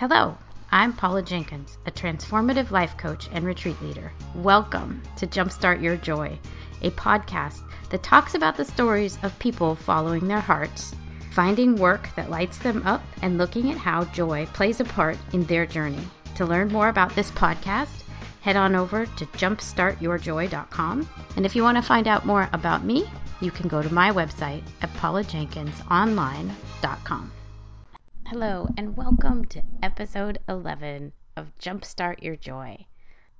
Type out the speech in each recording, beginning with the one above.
Hello, I'm Paula Jenkins, a transformative life coach and retreat leader. Welcome to Jumpstart Your Joy, a podcast that talks about the stories of people following their hearts, finding work that lights them up, and looking at how joy plays a part in their journey. To learn more about this podcast, head on over to jumpstartyourjoy.com. And if you want to find out more about me, you can go to my website at paulajenkinsonline.com. Hello, and welcome to episode 11 of Jumpstart Your Joy.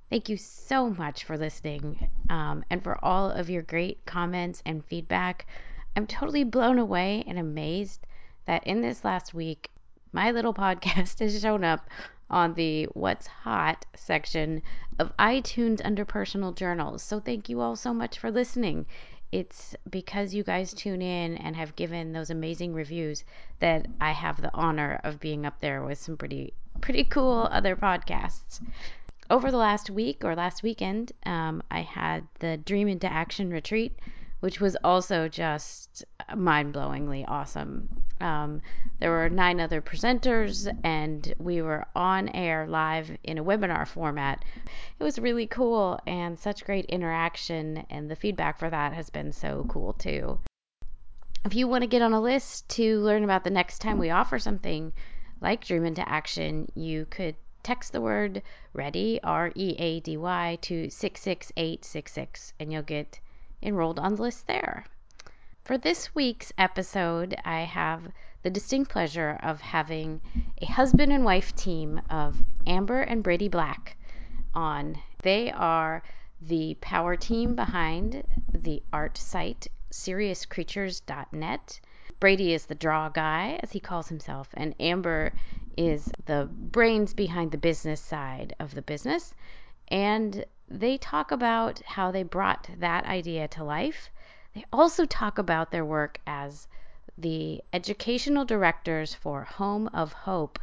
Thank you so much for listening um, and for all of your great comments and feedback. I'm totally blown away and amazed that in this last week, my little podcast has shown up on the What's Hot section of iTunes under personal journals. So thank you all so much for listening it's because you guys tune in and have given those amazing reviews that I have the honor of being up there with some pretty pretty cool other podcasts. Over the last week or last weekend, um, I had the Dream into Action retreat, which was also just mind blowingly awesome. Um, there were nine other presenters, and we were on air live in a webinar format. It was really cool and such great interaction, and the feedback for that has been so cool too. If you want to get on a list to learn about the next time we offer something like Dream into Action, you could text the word ready, R E A D Y, to 66866, and you'll get enrolled on the list there. For this week's episode, I have the distinct pleasure of having a husband and wife team of Amber and Brady Black on. They are the power team behind the art site seriouscreatures.net. Brady is the draw guy, as he calls himself, and Amber is the brains behind the business side of the business. And they talk about how they brought that idea to life they also talk about their work as the educational directors for Home of Hope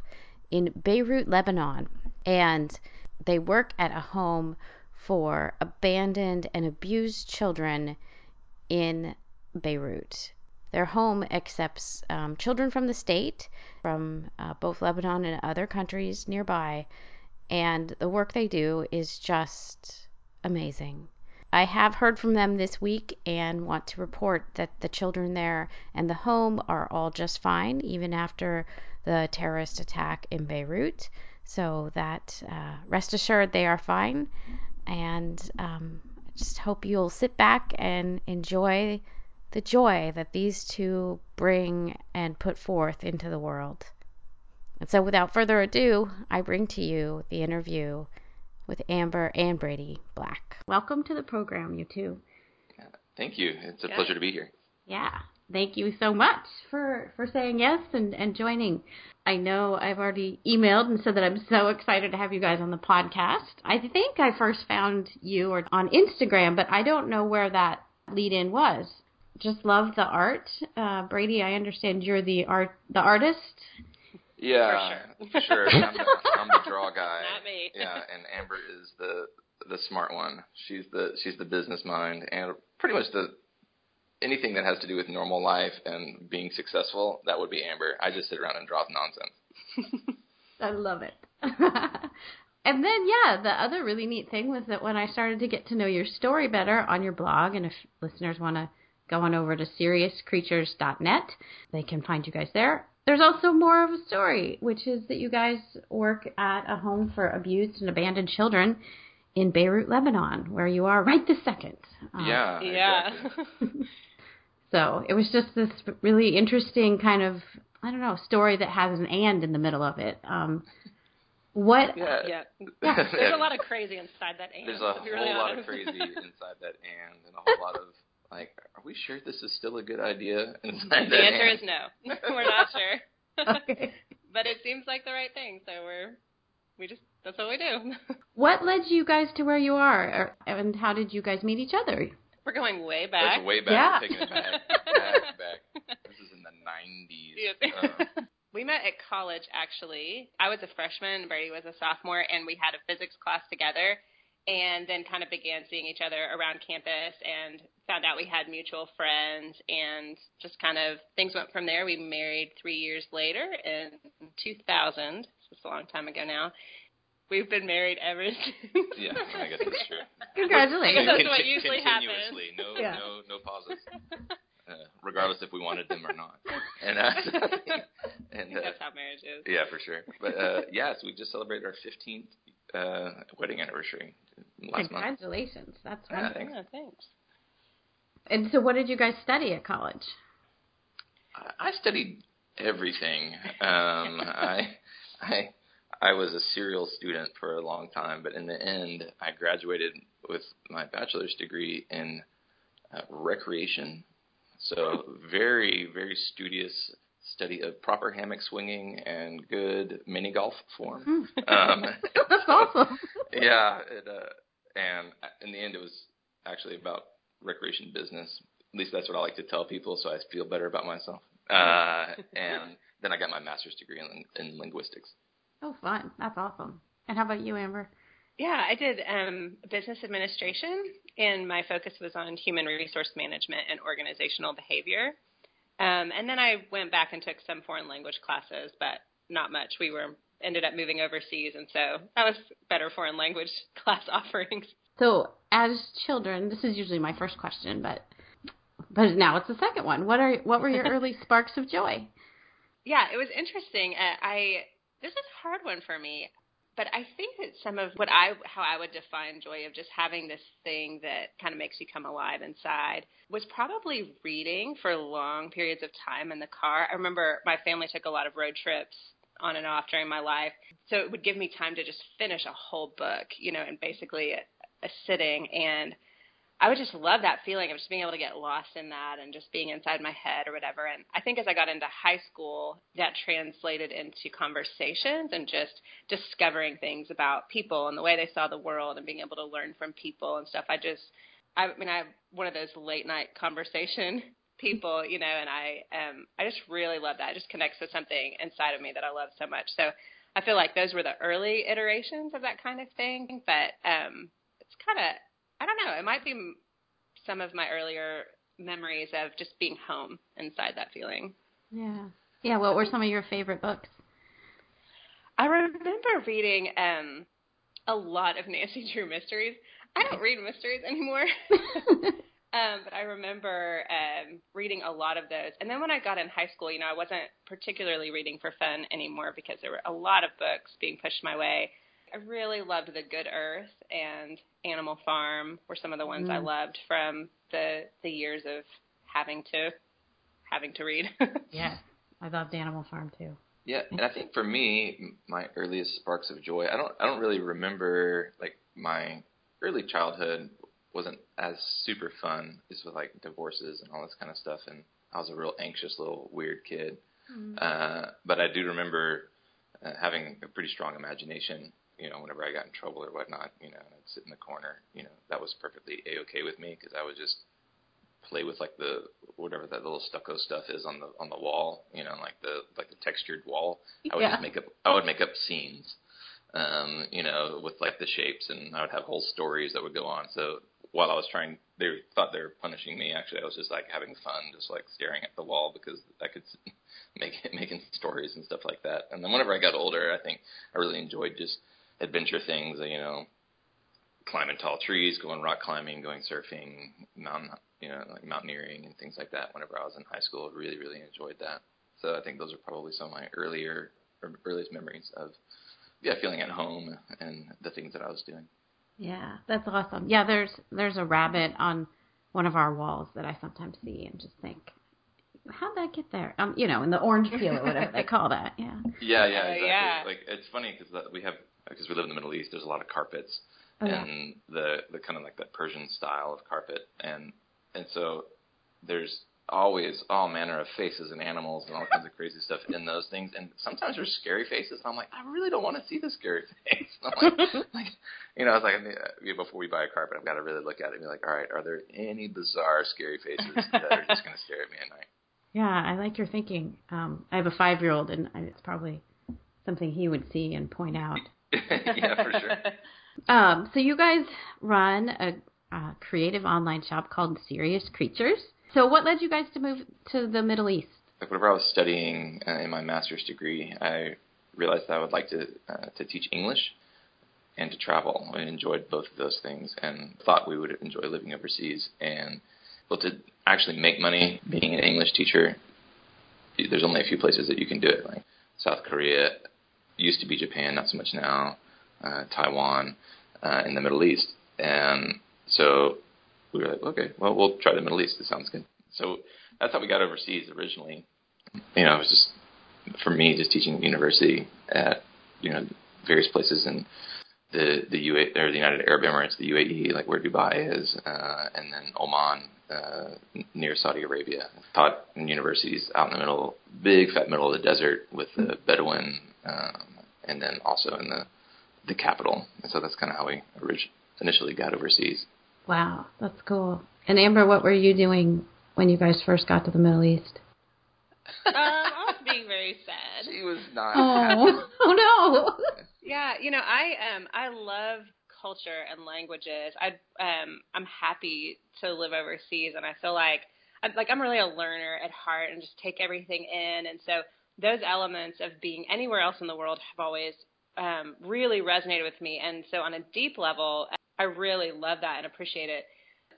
in Beirut, Lebanon. And they work at a home for abandoned and abused children in Beirut. Their home accepts um, children from the state, from uh, both Lebanon and other countries nearby, and the work they do is just amazing. I have heard from them this week and want to report that the children there and the home are all just fine, even after the terrorist attack in Beirut. So that uh, rest assured they are fine. And um, I just hope you'll sit back and enjoy the joy that these two bring and put forth into the world. And so, without further ado, I bring to you the interview with Amber and Brady Black. Welcome to the program, you two. Thank you. It's a yeah. pleasure to be here. Yeah. Thank you so much for, for saying yes and, and joining. I know I've already emailed and said that I'm so excited to have you guys on the podcast. I think I first found you on Instagram, but I don't know where that lead in was. Just love the art. Uh, Brady, I understand you're the art the artist yeah, for sure. sure. I'm, the, I'm the draw guy. Not me. Yeah, and Amber is the the smart one. She's the she's the business mind, and pretty much the anything that has to do with normal life and being successful, that would be Amber. I just sit around and draw nonsense. I love it. and then, yeah, the other really neat thing was that when I started to get to know your story better on your blog, and if listeners want to go on over to seriouscreatures.net, they can find you guys there. There's also more of a story, which is that you guys work at a home for abused and abandoned children in Beirut, Lebanon, where you are right this second. Uh, yeah. Yeah. Exactly. so it was just this really interesting kind of I don't know story that has an and in the middle of it. Um, what? Yeah. yeah. yeah. There's a lot of crazy inside that and. There's a whole really lot of crazy inside that and, and a whole lot of like, are we sure this is still a good idea? the answer is no. we're not sure. okay. But it seems like the right thing, so we're we just that's what we do. what led you guys to where you are, and how did you guys meet each other? We're going way back. That's way back. Yeah. We're taking it back, back, back. This is in the '90s. Uh. We met at college, actually. I was a freshman, Brady was a sophomore, and we had a physics class together and then kind of began seeing each other around campus and found out we had mutual friends and just kind of things went from there. We married three years later in 2000. This was It's a long time ago now. We've been married ever since. Yeah, I guess that's true. Congratulations. That's what usually happens. continuously, No, Yeah. no, no pauses. Uh, regardless if we wanted them or not. And uh, and uh, that's how marriage is. yeah, for sure. But uh, yes, we just celebrated our 15th uh, wedding anniversary last month. Congratulations. That's Yeah, wonderful. thanks. Yeah, thanks. And so, what did you guys study at college? I studied everything. Um, I, I, I was a serial student for a long time, but in the end, I graduated with my bachelor's degree in uh, recreation. So very, very studious study of proper hammock swinging and good mini golf form. Um, That's awesome. yeah, it, uh, and in the end, it was actually about recreation business. At least that's what I like to tell people, so I feel better about myself. Uh, and then I got my master's degree in, in linguistics. Oh, fun. That's awesome. And how about you, Amber? Yeah, I did um, business administration, and my focus was on human resource management and organizational behavior. Um, and then I went back and took some foreign language classes, but not much. We were ended up moving overseas, and so that was better foreign language class offerings. So, as children, this is usually my first question, but but now it's the second one. What are what were your early sparks of joy? Yeah, it was interesting. Uh, I this is a hard one for me, but I think that some of what I how I would define joy of just having this thing that kind of makes you come alive inside was probably reading for long periods of time in the car. I remember my family took a lot of road trips on and off during my life, so it would give me time to just finish a whole book, you know, in basically a, sitting and I would just love that feeling of just being able to get lost in that and just being inside my head or whatever. And I think as I got into high school, that translated into conversations and just discovering things about people and the way they saw the world and being able to learn from people and stuff. I just, I mean, I'm one of those late night conversation people, you know, and I, um, I just really love that. It just connects with something inside of me that I love so much. So I feel like those were the early iterations of that kind of thing, but, um, it's kind of, I don't know. It might be some of my earlier memories of just being home inside that feeling. Yeah. Yeah, what were some of your favorite books? I remember reading um, a lot of Nancy Drew mysteries. I don't read mysteries anymore. um, but I remember um, reading a lot of those. And then when I got in high school, you know, I wasn't particularly reading for fun anymore because there were a lot of books being pushed my way. I really loved The Good Earth and Animal Farm were some of the ones I Mm. loved from the the years of having to having to read. yes. I loved Animal Farm too. Yeah, and I think for me, my earliest sparks of joy, I don't, I don't really remember like my early childhood wasn't as super fun, just with like divorces and all this kind of stuff, and I was a real anxious little weird kid. Uh, but I do remember uh, having a pretty strong imagination. You know, whenever I got in trouble or whatnot, you know, and I'd sit in the corner. You know, that was perfectly a okay with me because I would just play with like the whatever that little stucco stuff is on the on the wall. You know, like the like the textured wall. I would Yeah. just make up I would make up scenes. Um, you know, with like the shapes, and I would have whole stories that would go on. So while I was trying, they thought they were punishing me. Actually, I was just like having fun, just like staring at the wall because I could make making stories and stuff like that. And then whenever I got older, I think I really enjoyed just adventure things. You know, climbing tall trees, going rock climbing, going surfing, mountain, you know, like mountaineering and things like that. Whenever I was in high school, really, really enjoyed that. So I think those are probably some of my earlier, earliest memories of, yeah, feeling at home and the things that I was doing. Yeah, that's awesome. Yeah, there's there's a rabbit on one of our walls that I sometimes see and just think, how'd that get there? Um, you know, in the orange peel or whatever they call that. Yeah. Yeah, yeah, exactly. yeah. Like it's funny because we have because we live in the Middle East. There's a lot of carpets Oh, yeah. and the the kind of like that Persian style of carpet, and and so there's always all manner of faces and animals and all kinds of crazy stuff in those things. And sometimes there's scary faces, and I'm like, I really don't want to see the scary face. And I'm like, like, you know, it's like uh, before we buy a carpet, I've got to really look at it and be like, all right, are there any bizarre scary faces that are just going to stare at me at night? Yeah, I like your thinking. Um, I have a five year old, and it's probably something he would see and point out. yeah, for sure. Um, so you guys run a, a creative online shop called Serious Creatures. So what led you guys to move to the Middle East? like whenever I was studying uh, in my master's degree, I realized that I would like to uh, to teach English and to travel. I enjoyed both of those things and thought we would enjoy living overseas. And well, to actually make money being an English teacher, there's only a few places that you can do it, like South Korea, used to be Japan, not so much now, uh, Taiwan, uh, in the Middle East. And so we were like, okay, well, we'll try the Middle East. It sounds good. So that's how we got overseas originally. You know, it was just for me just teaching university at you know various places in the the UA or the United Arab Emirates, the UAE, like where Dubai is, uh, and then Oman, uh, near Saudi Arabia. Taught in universities out in the middle, big fat middle of the desert with the Bedouin, um, and then also in the the capital. And so that's kind of how we orig- initially got overseas. Wow, that's cool. And Amber, what were you doing when you guys first got to the Middle East? um, I was being very sad. She was not. Oh, oh no. Yeah, you know, I um I love culture and languages. I um I'm happy to live overseas, and I feel like I'm like I'm really a learner at heart and just take everything in. And so those elements of being anywhere else in the world have always um, really resonated with me. And so on a deep level, I really love that and appreciate it.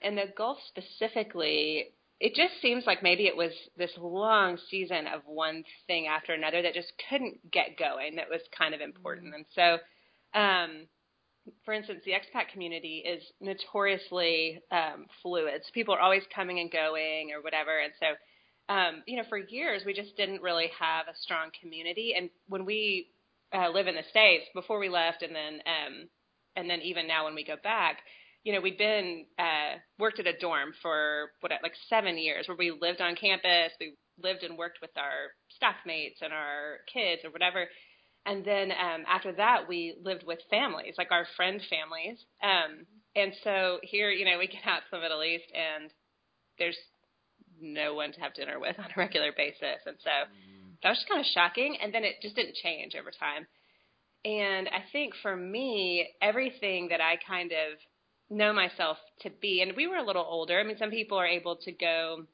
And the Gulf specifically, it just seems like maybe it was this long season of one thing after another that just couldn't get going that was kind of important. And so, um, for instance, the expat community is notoriously um, fluid. So people are always coming and going or whatever. And so, um, you know, for years we just didn't really have a strong community. And when we uh, live in the states, before we left, and then um, and then even now when we go back, you know, we'd been uh, worked at a dorm for what like seven years, where we lived on campus, we lived and worked with our staff mates and our kids or whatever. And then um, after that, we lived with families, like our friend families. Um, and so here, you know, we get out to the Middle East, and there's no one to have dinner with on a regular basis, and so that was just kind of shocking. And then it just didn't change over time. And I think for me, everything that I kind of know myself to be, and we were a little older. I mean, some people are able to go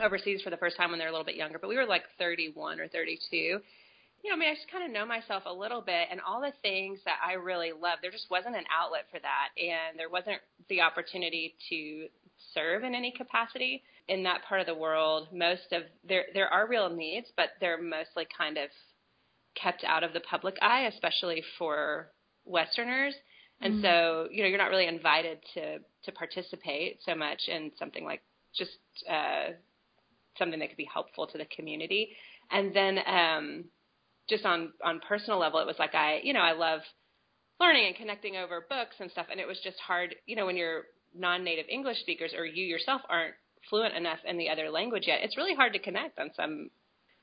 overseas for the first time when they're a little bit younger, but we were like 31 or 32. You know, I mean, I just kind of know myself a little bit, and all the things that I really love, there just wasn't an outlet for that, and there wasn't the opportunity to serve in any capacity in that part of the world. Most of there there are real needs, but they're mostly kind of kept out of the public eye, especially for Westerners. And mm-hmm. so, you know, you're not really invited to to participate so much in something like just uh, something that could be helpful to the community. And then, um, just on on personal level, it was like I, you know, I love learning and connecting over books and stuff. And it was just hard, you know, when you're non-native English speakers or you yourself aren't fluent enough in the other language yet. It's really hard to connect on some.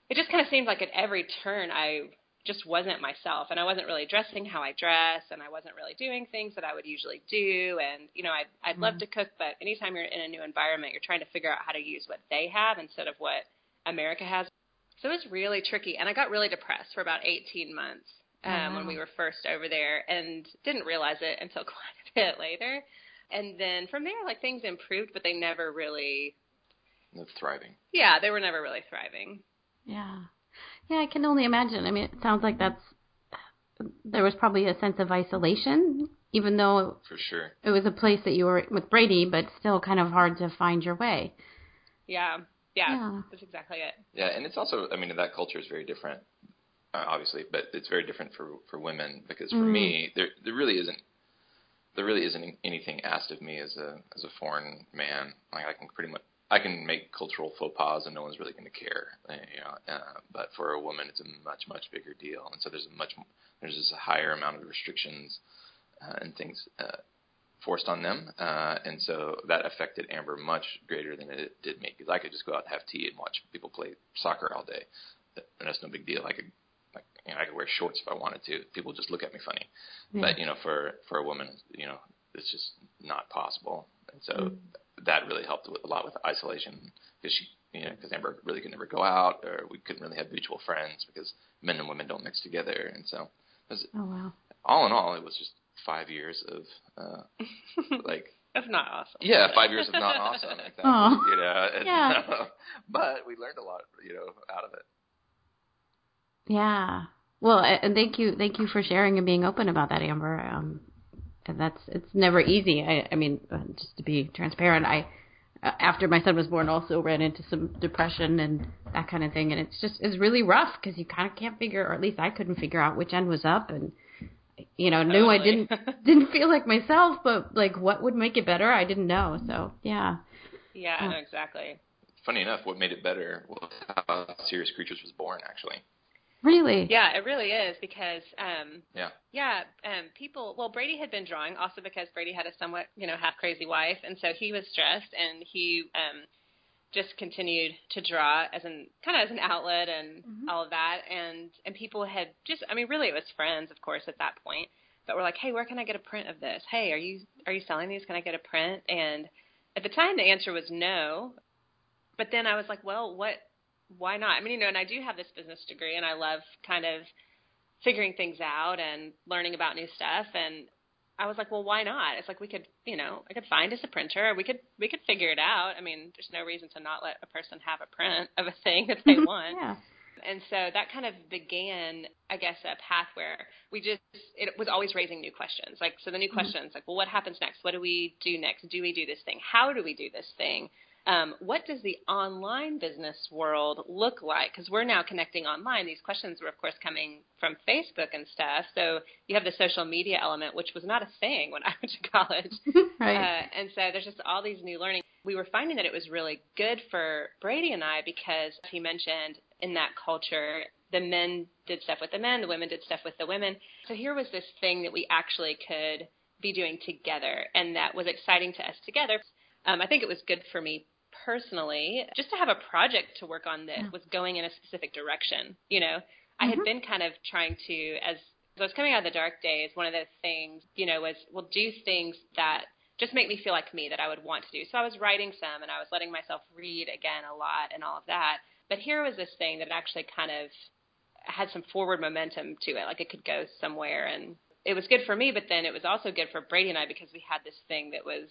It just kind of seemed like at every turn I just wasn't myself and I wasn't really dressing how I dress and I wasn't really doing things that I would usually do and you know I'd I'd mm-hmm. love to cook but anytime you're in a new environment you're trying to figure out how to use what they have instead of what America has. So it was really tricky and I got really depressed for about 18 months um mm-hmm. when we were first over there and didn't realize it until quite a bit later. And then from there like things improved but they never really thriving. Yeah they were never really thriving. Yeah yeah, I can only imagine. I mean, it sounds like that's there was probably a sense of isolation, even though for sure it was a place that you were with Brady, but still kind of hard to find your way. Yeah, yeah, yeah. that's exactly it. Yeah, and it's also, I mean, that culture is very different, uh, obviously, but it's very different for for women because for mm. me, there there really isn't there really isn't anything asked of me as a as a foreign man. Like I can pretty much I can make cultural faux pas and no one's really going to care. Uh, you know, uh, but for a woman, it's a much much bigger deal, and so there's a much there's just a higher amount of restrictions uh, and things uh, forced on them, uh, and so that affected Amber much greater than it did me because I could just go out and have tea and watch people play soccer all day, and that's no big deal. I could like you know I could wear shorts if I wanted to. People just look at me funny, yeah. but you know for for a woman, you know it's just not possible, and so. That really helped with, a lot with isolation because she, you know, because Amber really could never go out, or we couldn't really have mutual friends because men and women don't mix together, and so. It was, oh wow! All in all, it was just five years of uh, like. That's not awesome. Yeah, five years of not awesome. Exactly. You know, and, yeah. but we learned a lot, you know, out of it. Yeah. Well, and thank you, thank you for sharing and being open about that, Amber. Um, and that's it's never easy. I, I mean, uh, just to be transparent, I uh, after my son was born also ran into some depression and that kind of thing, and it's just it's really rough because you kind of can't figure, or at least I couldn't figure out which end was up, and you know knew I didn't didn't feel like myself, but like what would make it better, I didn't know. So yeah. Yeah, uh, exactly. Funny enough, what made it better was how Serious Creatures was born, actually. Really? Yeah, it really is because um yeah. Yeah, um people well Brady had been drawing also because Brady had a somewhat, you know, half crazy wife and so he was stressed and he um just continued to draw as an kind of as an outlet and mm-hmm. all of that and and people had just I mean really it was friends of course at that point but we're like, "Hey, where can I get a print of this? Hey, are you are you selling these? Can I get a print?" And at the time the answer was no. But then I was like, "Well, what why not? I mean, you know, and I do have this business degree, and I love kind of figuring things out and learning about new stuff. And I was like, well, why not? It's like we could, you know, I could find us a printer. We could we could figure it out. I mean, there's no reason to not let a person have a print of a thing that they want. yeah. And so that kind of began, I guess, a path where we just it was always raising new questions. Like so, the new mm-hmm. questions, like, well, what happens next? What do we do next? Do we do this thing? How do we do this thing? Um, what does the online business world look like? Because we're now connecting online. These questions were, of course, coming from Facebook and stuff. So you have the social media element, which was not a thing when I went to college. right. Uh, and so there's just all these new learning. We were finding that it was really good for Brady and I because he mentioned in that culture, the men did stuff with the men, the women did stuff with the women. So here was this thing that we actually could be doing together, and that was exciting to us together. Um, I think it was good for me personally, just to have a project to work on that yeah. was going in a specific direction. You know, mm-hmm. I had mm-hmm. been kind of trying to, as, as I was coming out of the dark days, one of those things, you know, was, well, do things that just make me feel like me that I would want to do. So I was writing some and I was letting myself read again a lot and all of that. But here was this thing that actually kind of had some forward momentum to it. Like it could go somewhere and it was good for me, but then it was also good for Brady and I because we had this thing that was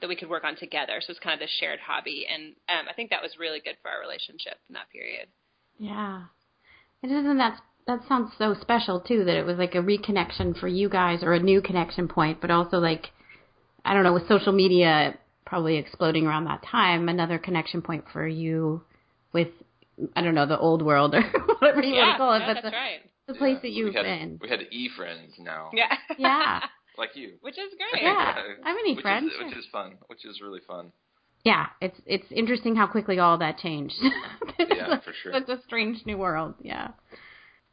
that we could work on together. So it's kind of this shared hobby, and um, I think that was really good for our relationship in that period. Yeah, and isn't that that sounds so special too? That it was like a reconnection for you guys, or a new connection point, but also like I don't know, with social media probably exploding around that time, another connection point for you with I don't know the old world or whatever you yeah, want to call it, yeah, but that's the, right. the place yeah. that you've we had, been. We had e friends now. Yeah. Yeah. like you. Which is great. Yeah, I have any which friends. Is, which is fun. Which is really fun. Yeah, it's it's interesting how quickly all that changed. yeah, for sure. It's a strange new world. Yeah.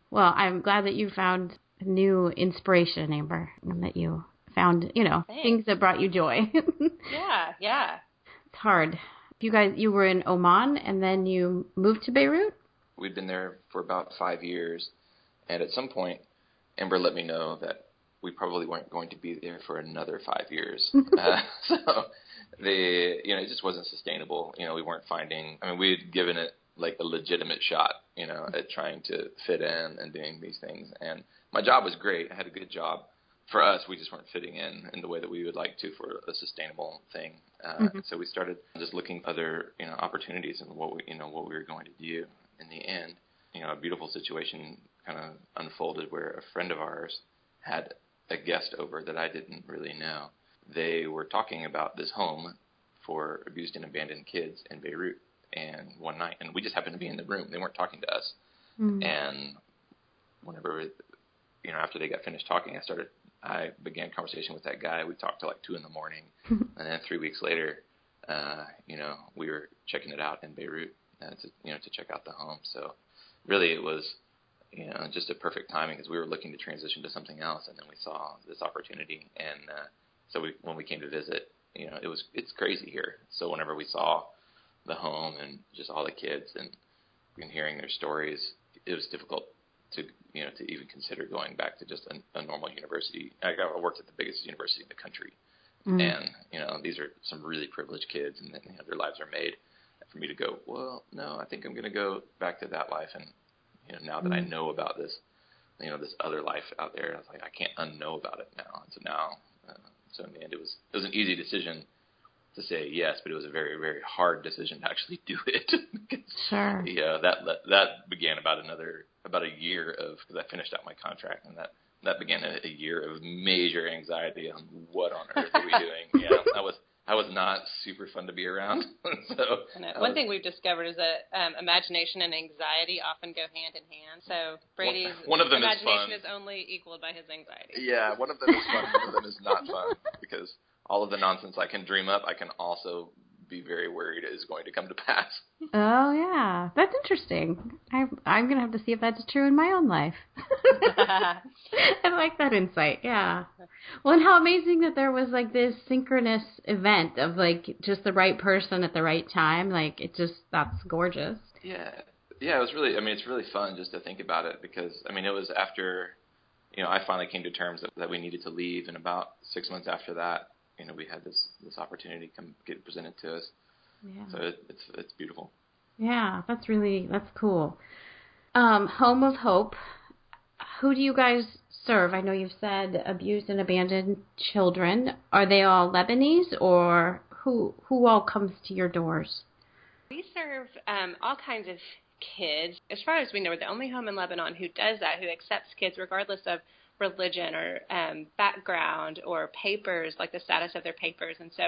Well, I'm glad that you found new inspiration, Amber, and that you found you know Thanks. things that brought you joy. yeah, yeah. It's hard. You guys, you were in Oman, and then you moved to Beirut. We'd been there for about five years, and at some point, Amber let me know that we probably weren't going to be there for another five years. uh, so the you know it just wasn't sustainable. You know we weren't finding. I mean we had given it like a legitimate shot. You know at trying to fit in and doing these things. And my job was great. I had a good job. For us, we just weren't fitting in in the way that we would like to for a sustainable thing. Uh, mm-hmm. So we started just looking other you know opportunities and what we you know what we were going to do. In the end, you know, a beautiful situation kind of unfolded where a friend of ours had a guest over that I didn't really know. They were talking about this home for abused and abandoned kids in Beirut. And one night, and we just happened to be in the room. They weren't talking to us. Mm. And whenever, you know, after they got finished talking, I started. I began conversation with that guy. We talked till like two in the morning, and then three weeks later, uh, you know, we were checking it out in Beirut uh, to you know to check out the home. So really, it was you know, just a perfect timing because we were looking to transition to something else, and then we saw this opportunity, and uh, so we, when we came to visit, you know, it was it's crazy here. So whenever we saw the home and just all the kids and and hearing their stories, it was difficult to you know to even consider going back to just a, a normal university. I, I worked at the biggest university in the country, mm. and you know these are some really privileged kids, and you know, their lives are made. For me to go, well, no, I think I'm going to go back to that life and you know, now that I mm. know about this, you know, this other life out there, I was like, I can't unknow about it now. And so now, uh, so in the end, it was it was an easy decision to say yes, but it was a very very hard decision to actually do it. sure. Yeah, that, that that began about another about a year of because I finished out my contract and that that began a, a year of major anxiety on what on earth are we doing. Yeah, I was I was not super fun to be around. so one thing we've discovered is that um, imagination and anxiety often go hand in hand. So Brady's one, one of them imagination is, is only equaled by his anxiety. Yeah, one of them is fun. one of them is not fun because all of the nonsense I can dream up, I can also be very worried is going to come to pass. Oh yeah, that's interesting. I'm I'm gonna have to see if that's true in my own life. I like that insight. Yeah. Well, and how amazing that there was like this synchronous event of like just the right person at the right time. Like it just that's gorgeous. Yeah. Yeah, it was really. I mean, it's really fun just to think about it because I mean, it was after, you know, I finally came to terms that, that we needed to leave, and about six months after that, you know we had this this opportunity come get presented to us. Yeah. So it, it's it's beautiful. Yeah, that's really that's cool. Um, Home of Hope. Who do you guys serve? I know you've said abused and abandoned children. Are they all Lebanese, or who who all comes to your doors? We serve um, all kinds of kids. As far as we know, we're the only home in Lebanon who does that, who accepts kids regardless of religion or um, background or papers, like the status of their papers. And so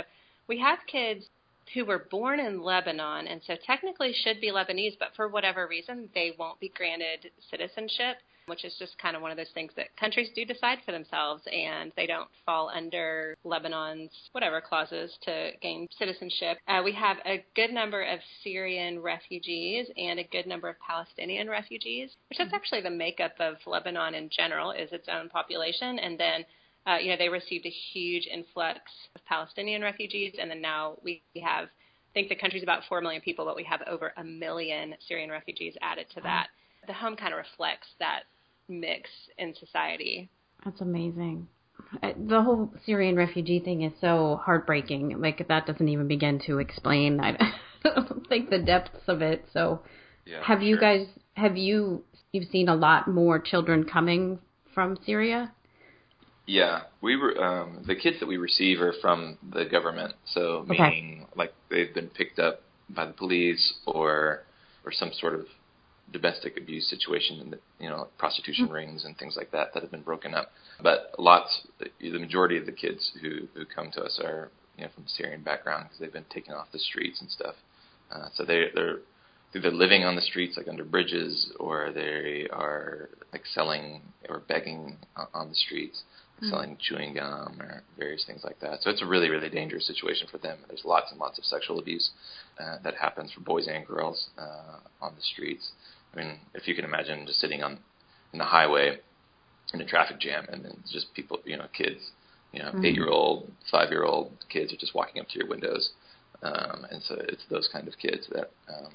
we have kids who were born in Lebanon and so technically should be Lebanese, but for whatever reason, they won't be granted citizenship which is just kind of one of those things that countries do decide for themselves, and they don't fall under Lebanon's whatever clauses to gain citizenship. Uh, we have a good number of Syrian refugees and a good number of Palestinian refugees, which is mm-hmm. actually the makeup of Lebanon in general, is its own population, and then. Uh, you know, they received a huge influx of Palestinian refugees, and then now we have I think the country's about 4 million people, but we have over a million Syrian refugees added to that. The home kind of reflects that mix in society. That's amazing. The whole Syrian refugee thing is so heartbreaking. Like that doesn't even begin to explain. I don't think the depths of it. So, yeah, have you sure. guys have you you've seen a lot more children coming from Syria? Yeah, we were um, the kids that we receive are from the government. So meaning okay. like they've been picked up by the police or or some sort of domestic abuse situation and you know prostitution mm-hmm. rings and things like that that have been broken up. But lots, the majority of the kids who who come to us are you know from Syrian background because they've been taken off the streets and stuff. Uh, so they they're either living on the streets like under bridges or they are like selling or begging on the streets mm-hmm. selling chewing gum or various things like that. So it's a really, really dangerous situation for them. There's lots and lots of sexual abuse uh, that happens for boys and girls uh, on the streets. I mean, if you can imagine just sitting on in the highway in a traffic jam, and then just people, you know, kids, you know, mm-hmm. eight-year-old, five-year-old kids are just walking up to your windows, um, and so it's those kind of kids that, um,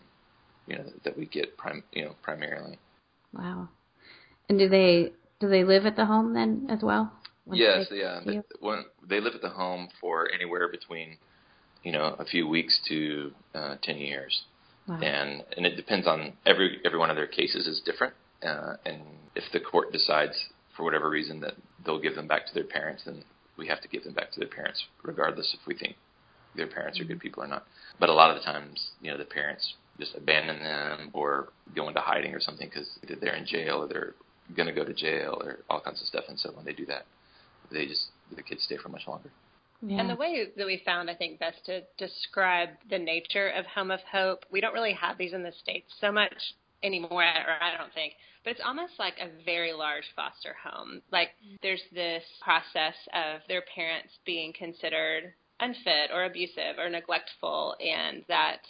you know, that we get prim, you know, primarily. Wow. And do they do they live at the home then as well? Yes, yeah. They, when they live at the home for anywhere between, you know, a few weeks to uh, ten years. Wow. And and it depends on every every one of their cases is different. Uh, and if the court decides for whatever reason that they'll give them back to their parents, then we have to give them back to their parents, regardless if we think their parents are good people or not. But a lot of the times, you know, the parents just abandon them or go into hiding or something because they're in jail or they're going to go to jail or all kinds of stuff. And so when they do that, they just the kids stay for much longer. Yeah. And the way that we found, I think, best to describe the nature of Home of Hope, we don't really have these in the States so much anymore, or I don't think, but it's almost like a very large foster home. Like mm-hmm. there's this process of their parents being considered unfit or abusive or neglectful, and that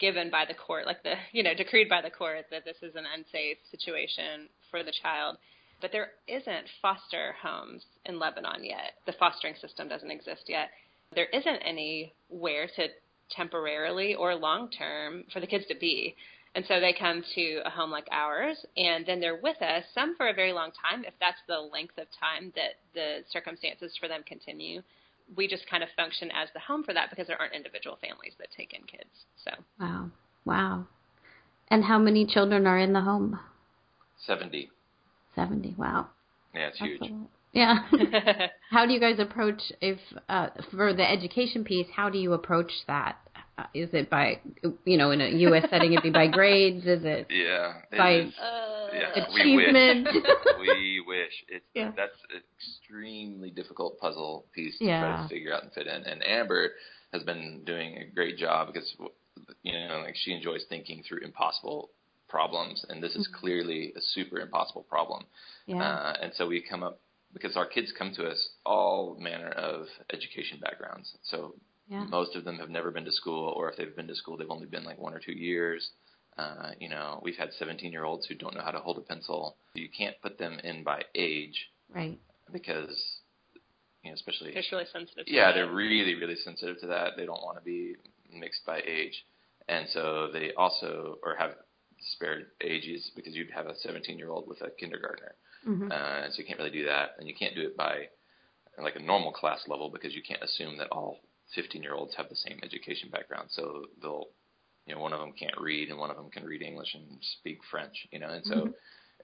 given by the court, like the, you know, decreed by the court that this is an unsafe situation for the child but there isn't foster homes in Lebanon yet. The fostering system doesn't exist yet. There isn't anywhere to temporarily or long term for the kids to be. And so they come to a home like ours, and then they're with us, some for a very long time, if that's the length of time that the circumstances for them continue. We just kind of function as the home for that because there aren't individual families that take in kids. So Wow. Wow. And how many children are in the home? Seventy. 70. Wow. Yeah, it's That's huge. Yeah. how do you guys approach if uh, for the education piece? How do you approach that? Uh, is it by you know in a U.S. setting? It'd be by grades. Is it? Yeah. It by is, Uh, yeah, achievement? We wish. we wish. It's Yeah. that's an extremely difficult puzzle piece to Yeah. try to figure out and fit in. And Amber has been doing a great job because you know like she enjoys thinking through impossible problems, and this is Mm-hmm. clearly a super impossible problem. yeah. Uh, and so we come up because our kids come to us all manner of education backgrounds. So yeah. most of them have never been to school, or if they've been to school, they've only been like one or two years. Uh, you know, we've had 17 year olds who don't know how to hold a pencil. You can't put them in by age Right. because, you know, especially It's really sensitive. To yeah, that. they're really, really sensitive to that. They don't want to be mixed by age, and so they also or have disparate ages because you'd have a 17 year old with a kindergartner, hmm uh, so you can't really do that, and you can't do it by like a normal class level because you can't assume that all 15 year olds have the same education background. So they'll, you know, one of them can't read and one of them can read English and speak French, you know, and so Mhm.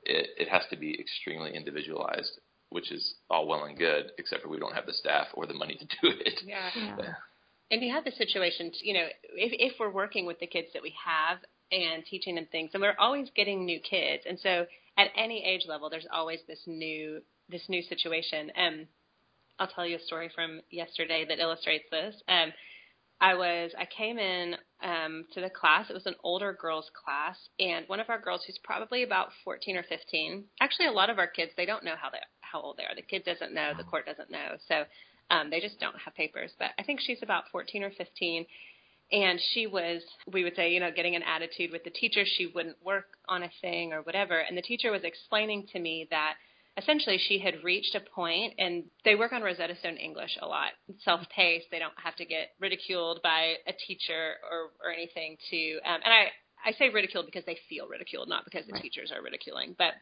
it, it has to be extremely individualized, which is all well and good, except for we don't have the staff or the money to do it. Yeah. Yeah. And you have the situation, you know, if, if we're working with the kids that we have and teaching them things, and we're always getting new kids, and so at any age level, there's always this new this new situation. Um, I'll tell you a story from yesterday that illustrates this. Um, I was I came in um, to the class. It was an older girls class, and one of our girls who's probably about 14 or 15. Actually, a lot of our kids they don't know how they how old they are. The kid doesn't know. The court doesn't know. So um, they just don't have papers. But I think she's about 14 or 15. And she was, we would say, you know, getting an attitude with the teacher. She wouldn't work on a thing or whatever. And the teacher was explaining to me that essentially she had reached a point and they work on Rosetta Stone English a lot. Self-paced. They don't have to get ridiculed by a teacher or, or anything to, um, and I, I say ridiculed because they feel ridiculed, not because the Right. teachers are ridiculing, but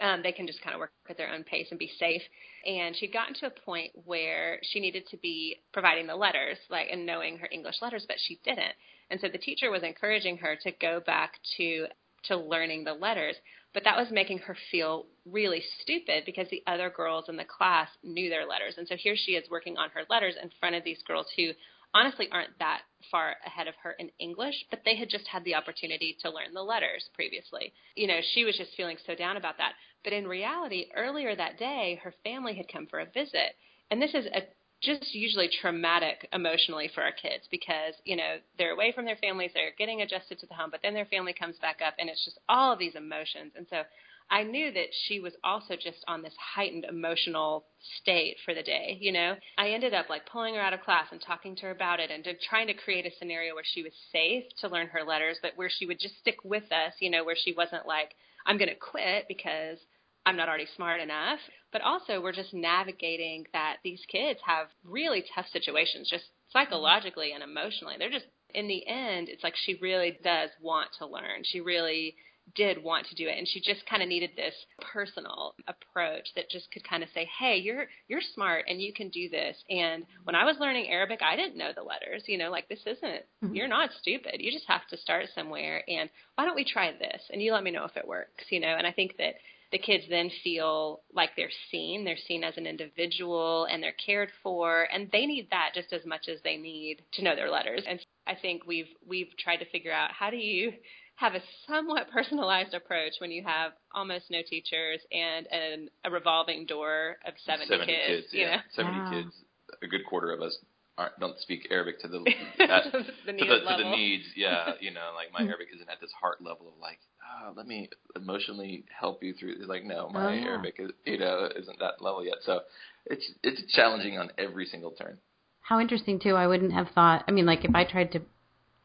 um, they can just kind of work at their own pace and be safe. And she'd gotten to a point where she needed to be providing the letters, like and knowing her English letters, but she didn't. And so the teacher was encouraging her to go back to to learning the letters, but that was making her feel really stupid because the other girls in the class knew their letters. And so here she is working on her letters in front of these girls who honestly aren't that far ahead of her in English, but they had just had the opportunity to learn the letters previously. You know, she was just feeling so down about that. But in reality, earlier that day, her family had come for a visit. And this is a just usually traumatic emotionally for our kids because, you know, they're away from their families, they're getting adjusted to the home, but then their family comes back up and it's just all of these emotions. And so I knew that she was also just on this heightened emotional state for the day, you know. I ended up like pulling her out of class and talking to her about it and trying to create a scenario where she was safe to learn her letters, but where she would just stick with us, you know, where she wasn't like, I'm going to quit because I'm not already smart enough. But also, we're just navigating that these kids have really tough situations, just psychologically and emotionally. They're just, in the end, it's like she really does want to learn. She really did want to do it and she just kind of needed this personal approach that just could kind of say hey you're you're smart and you can do this. And when i was learning arabic i didn't know the letters you know like this isn't Mhm. you're not stupid. You just have to start somewhere and why don't we try this? And you let me know if it works you know? And i think that the kids then feel like they're seen they're seen as an individual and they're cared for and they need that just as much as they need to know their letters. And i think we've we've tried to figure out how do you have a somewhat personalized approach when you have almost no teachers and an, a revolving door of 70, 70 kids, kids, you yeah, know. 70 Wow. kids. A good quarter of us aren't, don't speak Arabic to the at, the to, the, to the needs. Yeah, you know, like my hmm. Arabic isn't at this heart level of like, oh, let me emotionally help you through. It's like, no, my Oh, yeah. Arabic is, you know, isn't that level yet. So it's it's challenging on every single turn. How interesting too. I wouldn't have thought. I mean, like if I tried to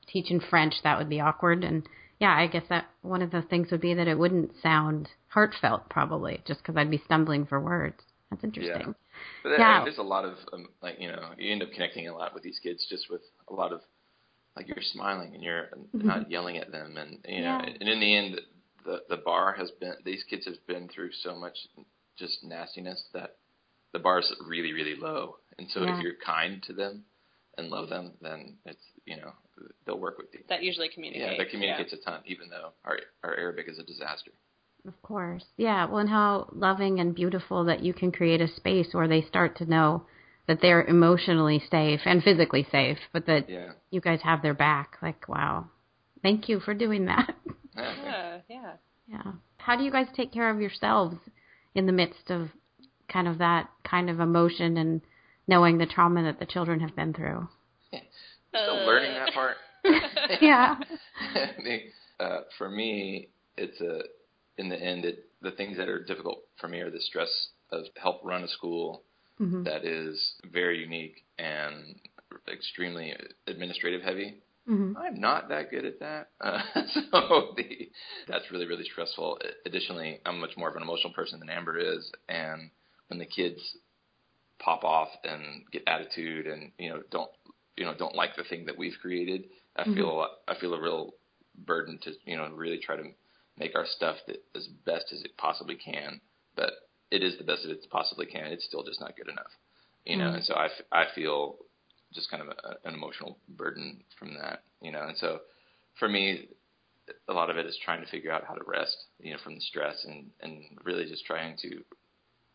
teach in French, that would be awkward. And yeah, I guess that one of the things would be that it wouldn't sound heartfelt, probably, just because I'd be stumbling for words. That's interesting. But there- Yeah. there's a lot of um, like you know you end up connecting a lot with these kids just with a lot of like you're smiling and you're not yelling at them and you know Yeah. and in the end the the bar has been these kids have been through so much just nastiness that the bar's really really low and so Yeah. if you're kind to them and love them then it's you know they'll work with you That usually communicates. yeah that communicates a ton even though our our Arabic is a disaster Of course. Yeah. Well, and how loving and beautiful that you can create a space where they start to know that they're emotionally safe and physically safe, but that Yeah. you guys have their back. Like, wow. Thank you for doing that. Yeah, yeah. yeah. How do you guys take care of yourselves in the midst of kind of that kind of emotion and knowing the trauma that the children have been through? Still learning that part. Yeah. I mean, uh, for me, it's a in the end, it, the things that are difficult for me are the stress of help run a school hmm that is very unique and extremely administrative heavy. hmm I'm not that good at that, uh, so the, that's really really stressful. Additionally, I'm much more of an emotional person than Amber is, and when the kids pop off and get attitude and you know don't you know don't like the thing that we've created, I Mhm. feel I feel a real burden to you know really try to make our stuff that as best as it possibly can, but it is the best that it possibly can. It's still just not good enough, you know. Mhm. And so I, f- I feel just kind of a, an emotional burden from that, you know. And so for me, a lot of it is trying to figure out how to rest, you know, from the stress and and really just trying to,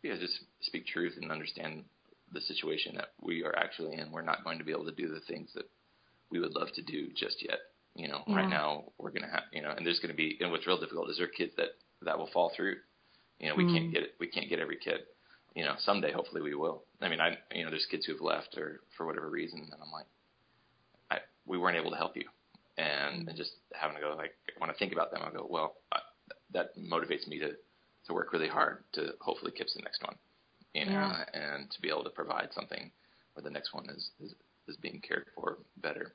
you know, just speak truth and understand the situation that we are actually in. We're not going to be able to do the things that we would love to do just yet. You know, Yeah. right now we're gonna have, you know, and there's gonna be, and what's real difficult is there are kids that that will fall through. You know, we Mhm. can't get it. We can't get every kid. You know, someday hopefully we will. I mean, I, you know, there's kids who've left or for whatever reason, and I'm like, I, we weren't able to help you, and, and just having to go like when I think about them, I go, well, uh, that motivates me to to work really hard to hopefully catch the next one, you know, Yeah. and to be able to provide something where the next one is is, is being cared for better.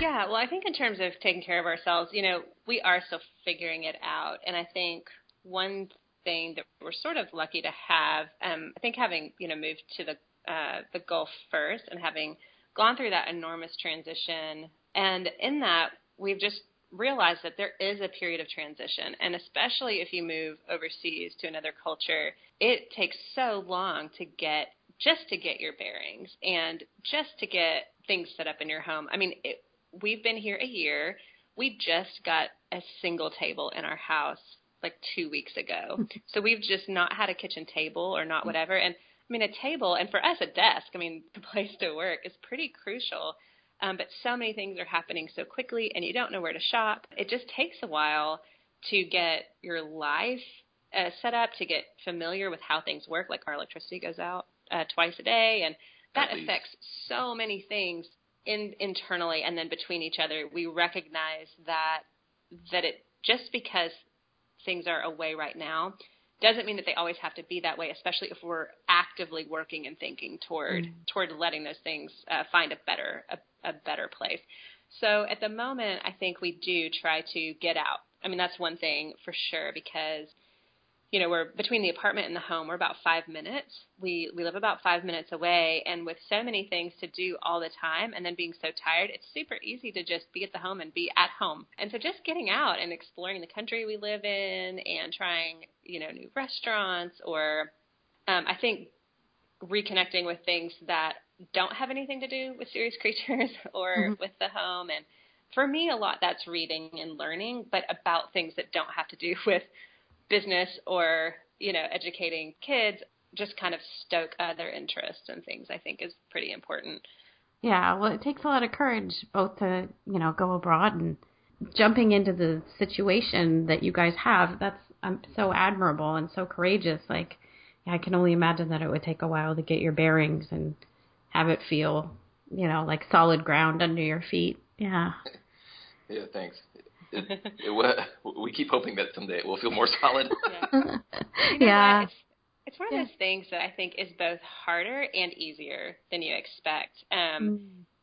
yeah, well, I think in terms of taking care of ourselves, you know, we are still figuring it out. And I think one thing that we're sort of lucky to have, um, I think having, you know, moved to the uh, the Gulf first and having gone through that enormous transition, and in that we've just realized that there is a period of transition, and especially if you move overseas to another culture, it takes so long to get just to get your bearings and just to get things set up in your home. I mean, it, we've been here a year. We just got a single table in our house like two weeks ago. so we've just not had a kitchen table or not mm-hmm. whatever. And I mean, a table, and for us, a desk, I mean, the place to work is pretty crucial. Um, but so many things are happening so quickly, and you don't know where to shop. It just takes a while to get your life uh, set up, to get familiar with how things work. Like our electricity goes out uh, twice a day, and that At least. affects so many things in internally and then between each other. We recognize that that it just because things are away right now doesn't mean that they always have to be that way, especially if we're actively working and thinking toward Mm. toward letting those things uh, find a better a, a better place. So at the moment, I think we do try to get out. I mean, that's one thing for sure because you know we're between the apartment and the home we're about five minutes we we live about five minutes away and with so many things to do all the time and then being so tired it's super easy to just be at the home and be at home and so just getting out and exploring the country we live in and trying you know new restaurants or um, i think reconnecting with things that don't have anything to do with serious creatures or Mhm. with the home and for me a lot that's reading and learning but about things that don't have to do with business or you know educating kids just kind of stoke other interests and things i think is pretty important Yeah, well, it takes a lot of courage both to, you know, go abroad and jumping into the situation that you guys have. That's um, so admirable and so courageous. Like, I can only imagine that it would take a while to get your bearings and have it feel, you know, like solid ground under your feet. Yeah. Yeah, thanks. It, it, wa- we keep hoping that someday it will feel more solid. yeah you know yeah. It's, it's one of Yeah. those things that I think is both harder and easier than you expect. Um, Mm.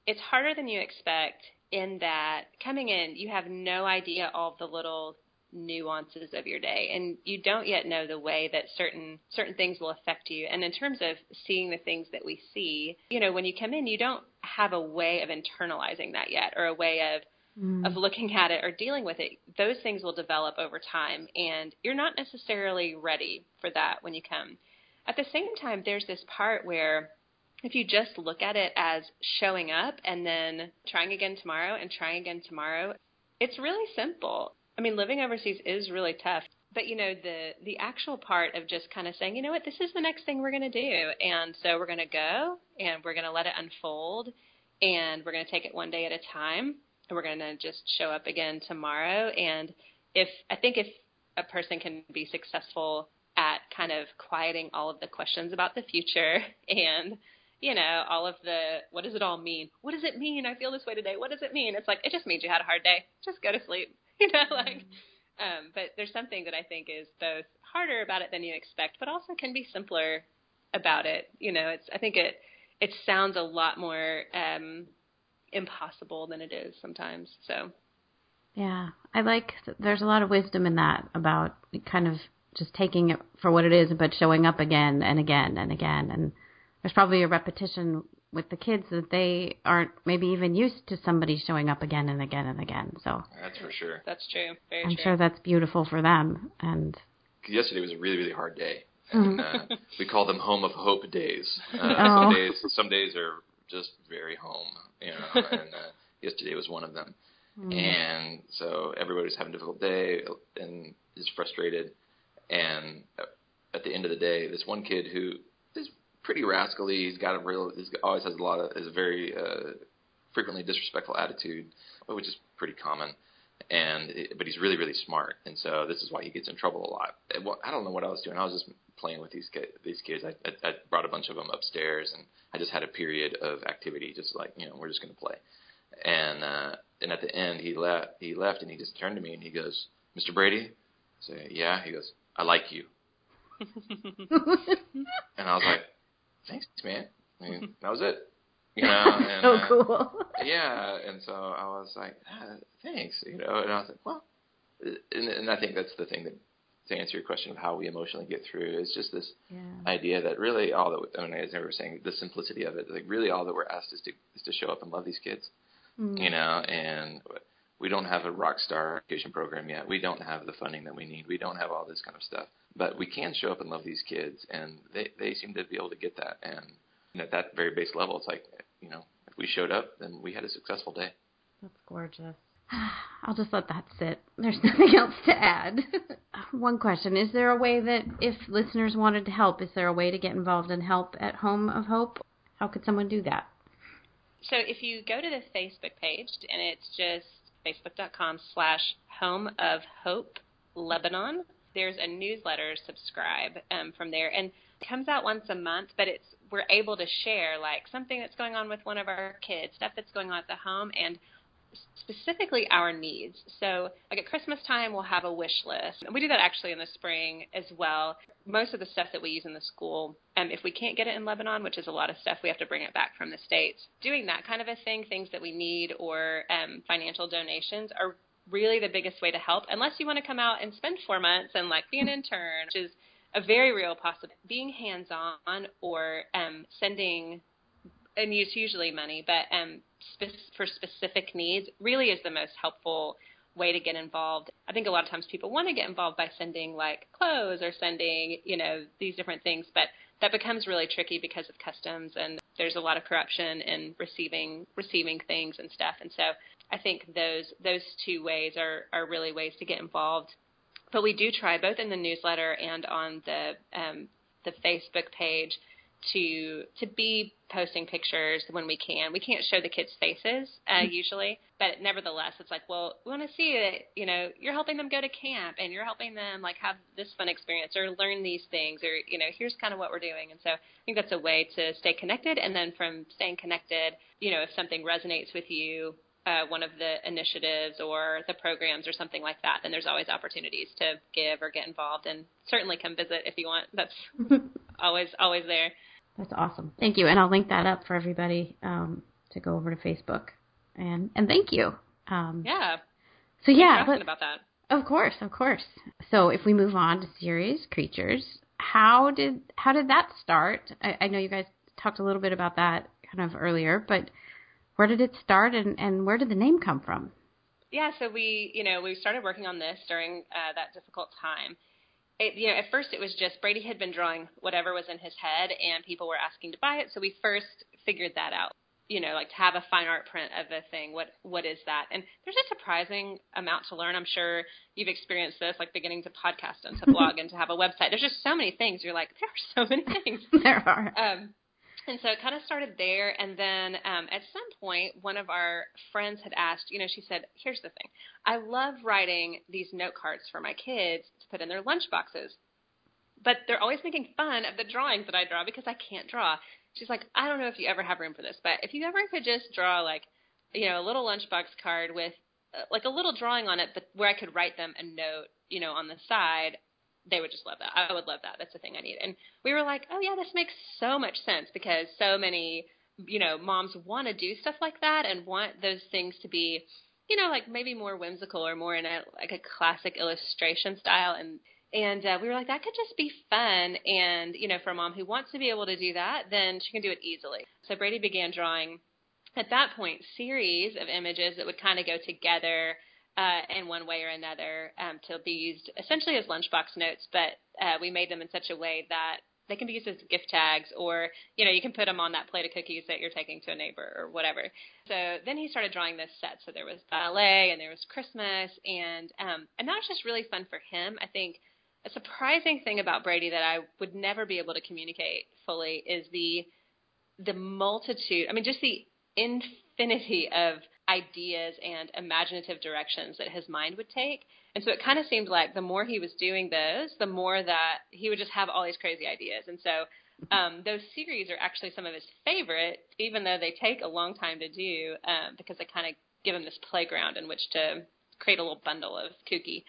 It's harder than you expect in that coming in, you have no idea all the little nuances of your day, and you don't yet know the way that certain certain things will affect you. And in terms of seeing the things that we see, you know, when you come in, you don't have a way of internalizing that yet, or a way of Mm. of looking at it or dealing with it, those things will develop over time, and you're not necessarily ready for that when you come. At the same time, there's this part where if you just look at it as showing up and then trying again tomorrow and trying again tomorrow, it's really simple. I mean, living overseas is really tough. but you know the the actual part of just kind of saying you know what? This is the next thing we're going to do and so we're going to go and we're going to let it unfold and we're going to take it one day at a time and we're going to just show up again tomorrow and if i think if a person can be successful at kind of quieting all of the questions about the future and you know all of the what does it all mean? What does it mean? I feel this way today. What does it mean? It's like it just means you had a hard day. Just go to sleep you know like um, but there's something that I think is both harder about it than you expect, but also can be simpler about it. You know, it's I think it it sounds a lot more um, impossible than it is sometimes. So. Yeah, I like. There's a lot of wisdom in that about kind of just taking it for what it is, but showing up again and again and again. And there's probably a repetition with the kids that they aren't maybe even used to somebody showing up again and again and again. So that's for sure. That's true. Very I'm true. sure that's beautiful for them. And yesterday was a really really hard day. And, uh, we call them home of hope days. Uh, oh. Some days some days are just very home, you know. and uh, yesterday was one of them. Mm. And so everybody's having a difficult day and is frustrated. And at the end of the day, this one kid who pretty rascally. He's got a real. He's always has a lot of. Is a very uh, frequently disrespectful attitude, which is pretty common. And but he's really really smart, and so this is why he gets in trouble a lot. Well, I don't know what I was doing. I was just playing with these kids. These kids. I, I, I brought a bunch of them upstairs, and I just had a period of activity, just like you know, we're just going to play. And uh, and at the end, he left. He left, and he just turned to me and he goes, "Mr. Brady." I say, "Yeah." He goes, "I like you." and I was like, thanks, man. I mean, that was it. You know, and, so uh, cool. yeah, and so I was like, ah, thanks, you know, and I was like, well, and, and I think that's the thing that to answer your question of how we emotionally get through is just this yeah. idea that really all that I mean, as I was saying, the simplicity of it, like really all that we're asked is to is to show up and love these kids, mm-hmm. you know, and we don't have a rock star education program yet. We don't have the funding that we need. We don't have all this kind of stuff but we can show up and love these kids, and they they seem to be able to get that. And you know, at that very base level, it's like you know, if we showed up, then we had a successful day. That's gorgeous. I'll just let that sit. There's nothing else to add. One question Is there a way that if listeners wanted to help, is there a way to get involved and help at Home of Hope? How could someone do that? So if you go to the Facebook page, and it's just facebook.com slash home of hope Lebanon, there's a newsletter subscribe um, from there, and it comes out once a month. But it's we're able to share like something that's going on with one of our kids, stuff that's going on at the home, and specifically our needs. So, like at Christmas time, we'll have a wish list. We do that actually in the spring as well. Most of the stuff that we use in the school, um, if we can't get it in Lebanon, which is a lot of stuff, we have to bring it back from the States. Doing that kind of a thing, things that we need, or um, financial donations are really the biggest way to help, unless you want to come out and spend four months and like be an intern, which is a very real possibility. Being hands on or um, sending, and it's usually money, but um, spe- for specific needs really is the most helpful way to get involved. I think a lot of times people want to get involved by sending like clothes or sending, you know, these different things, but that becomes really tricky because of customs and there's a lot of corruption in receiving receiving things and stuff. And so I think those those two ways are are really ways to get involved. But we do try both in the newsletter and on the um, the Facebook page to to be posting pictures when we can. We can't show the kids' faces uh, mm-hmm. usually, but nevertheless, it's like, well, we want to see that you know you're helping them go to camp and you're helping them like have this fun experience or learn these things or you know here's kind of what we're doing. And so I think that's a way to stay connected. And then from staying connected, you know, if something resonates with you, uh, one of the initiatives or the programs or something like that, then there's always opportunities to give or get involved. And certainly come visit if you want. That's always always there. That's awesome. Thank you, and I'll link that up for everybody um, to go over to Facebook. And and thank you. Um, yeah. So yeah, but, about that. Of course, of course. So if we move on to Serious Creatures, how did how did that start? I, I know you guys talked a little bit about that kind of earlier, but where did it start and, and where did the name come from? Yeah, so we, you know, we started working on this during uh, that difficult time. It, you know, at first it was just Brady had been drawing whatever was in his head, and people were asking to buy it. So we first figured that out. you know, like to have a fine art print of a thing, what what is that? And there's a surprising amount to learn. I'm sure you've experienced this, like beginning to podcast and to blog and to have a website. There's just so many things. You're like, there are so many things. there are. Um, and so it kind of started there. And then um, at some point, one of our friends had asked, you know, she said, here's the thing. I love writing these note cards for my kids to put in their lunch boxes. But they're always making fun of the drawings that I draw because I can't draw she's like, I don't know if you ever have room for this, but if you ever could just draw like, you know, a little lunchbox card with uh, like a little drawing on it, but where I could write them a note, you know, on the side, they would just love that. I would love that. That's the thing I need. And we were like, oh yeah, this makes so much sense because so many, you know, moms want to do stuff like that and want those things to be, you know, like maybe more whimsical or more in a like a classic illustration style and and uh, we were like, that could just be fun. And, you know, for a mom who wants to be able to do that, then she can do it easily. So Brady began drawing, at that point, series of images that would kind of go together uh, in one way or another um, to be used essentially as lunchbox notes. But uh, we made them in such a way that they can be used as gift tags or you know you can put them on that plate of cookies that you're taking to a neighbor or whatever so then he started drawing this set so there was ballet and there was christmas and um and that was just really fun for him i think a surprising thing about Brady that I would never be able to communicate fully is the the multitude. I mean, just the infinity of ideas and imaginative directions that his mind would take. And so it kind of seemed like the more he was doing those, the more that he would just have all these crazy ideas. And so um, those series are actually some of his favorite, even though they take a long time to do um, because they kind of give him this playground in which to create a little bundle of kooky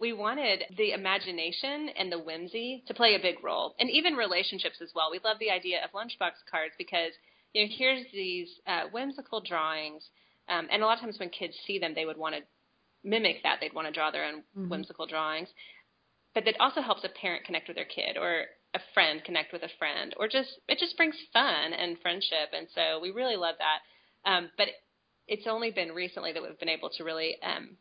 we wanted the imagination and the whimsy to play a big role, and even relationships as well. We love the idea of lunchbox cards because you know here's these uh, whimsical drawings, um, and a lot of times when kids see them, they would want to mimic that. They'd want to draw their own mm-hmm. whimsical drawings, but it also helps a parent connect with their kid or a friend connect with a friend, or just it just brings fun and friendship, and so we really love that. Um, but it's only been recently that we've been able to really um,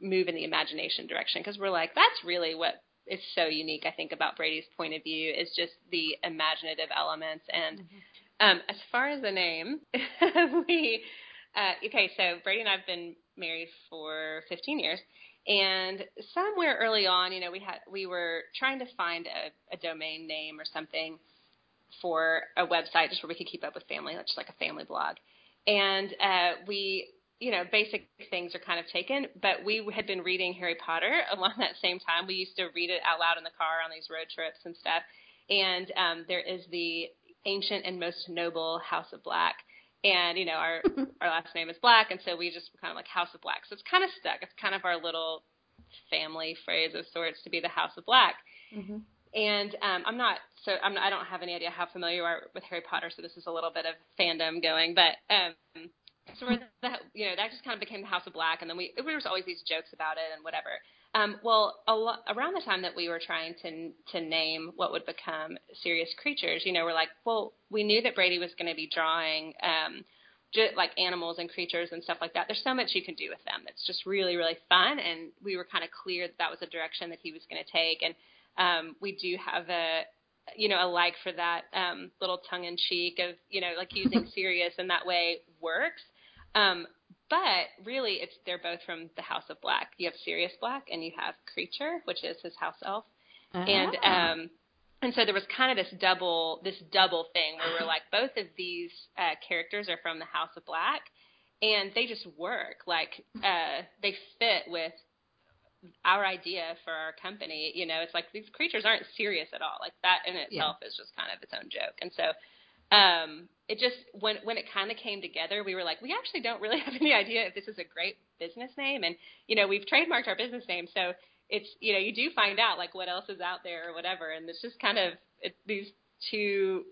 move in the imagination direction because we're like that's really what is so unique I think about Brady's point of view is just the imaginative elements and mm-hmm. um, as far as the name we uh, okay so Brady and I've been married for 15 years and somewhere early on you know we had we were trying to find a, a domain name or something for a website just where we could keep up with family just like a family blog and uh, we you know, basic things are kind of taken, but we had been reading Harry Potter along that same time. We used to read it out loud in the car on these road trips and stuff. And um, there is the ancient and most noble House of Black. And, you know, our our last name is Black, and so we just kind of like House of Black. So it's kind of stuck. It's kind of our little family phrase of sorts to be the House of Black. Mm-hmm. And um, I'm not so I'm, I don't have any idea how familiar you are with Harry Potter, so this is a little bit of fandom going. But um, so that you know that just kind of became the House of Black, and then we there was always these jokes about it and whatever. Um, well, a lo- around the time that we were trying to to name what would become Serious Creatures, you know, we're like, well, we knew that Brady was going to be drawing um, just like animals and creatures and stuff like that. There's so much you can do with them. It's just really really fun, and we were kind of clear that that was a direction that he was going to take, and um, we do have a you know, a like for that um, little tongue in cheek of, you know, like using serious in that way works. Um, but really, it's they're both from the House of Black. You have Sirius Black, and you have Creature, which is his house elf, and um, and so there was kind of this double this double thing where we're like both of these uh, characters are from the House of Black, and they just work like uh, they fit with our idea for our company. You know, it's like these creatures aren't serious at all. Like that in itself yeah. is just kind of its own joke, and so um, it just when when it kind of came together, we were like, we actually don't really have any idea if this is a great business name, and you know, we've trademarked our business name, so it's you know, you do find out like what else is out there or whatever, and it's just kind of it, these two,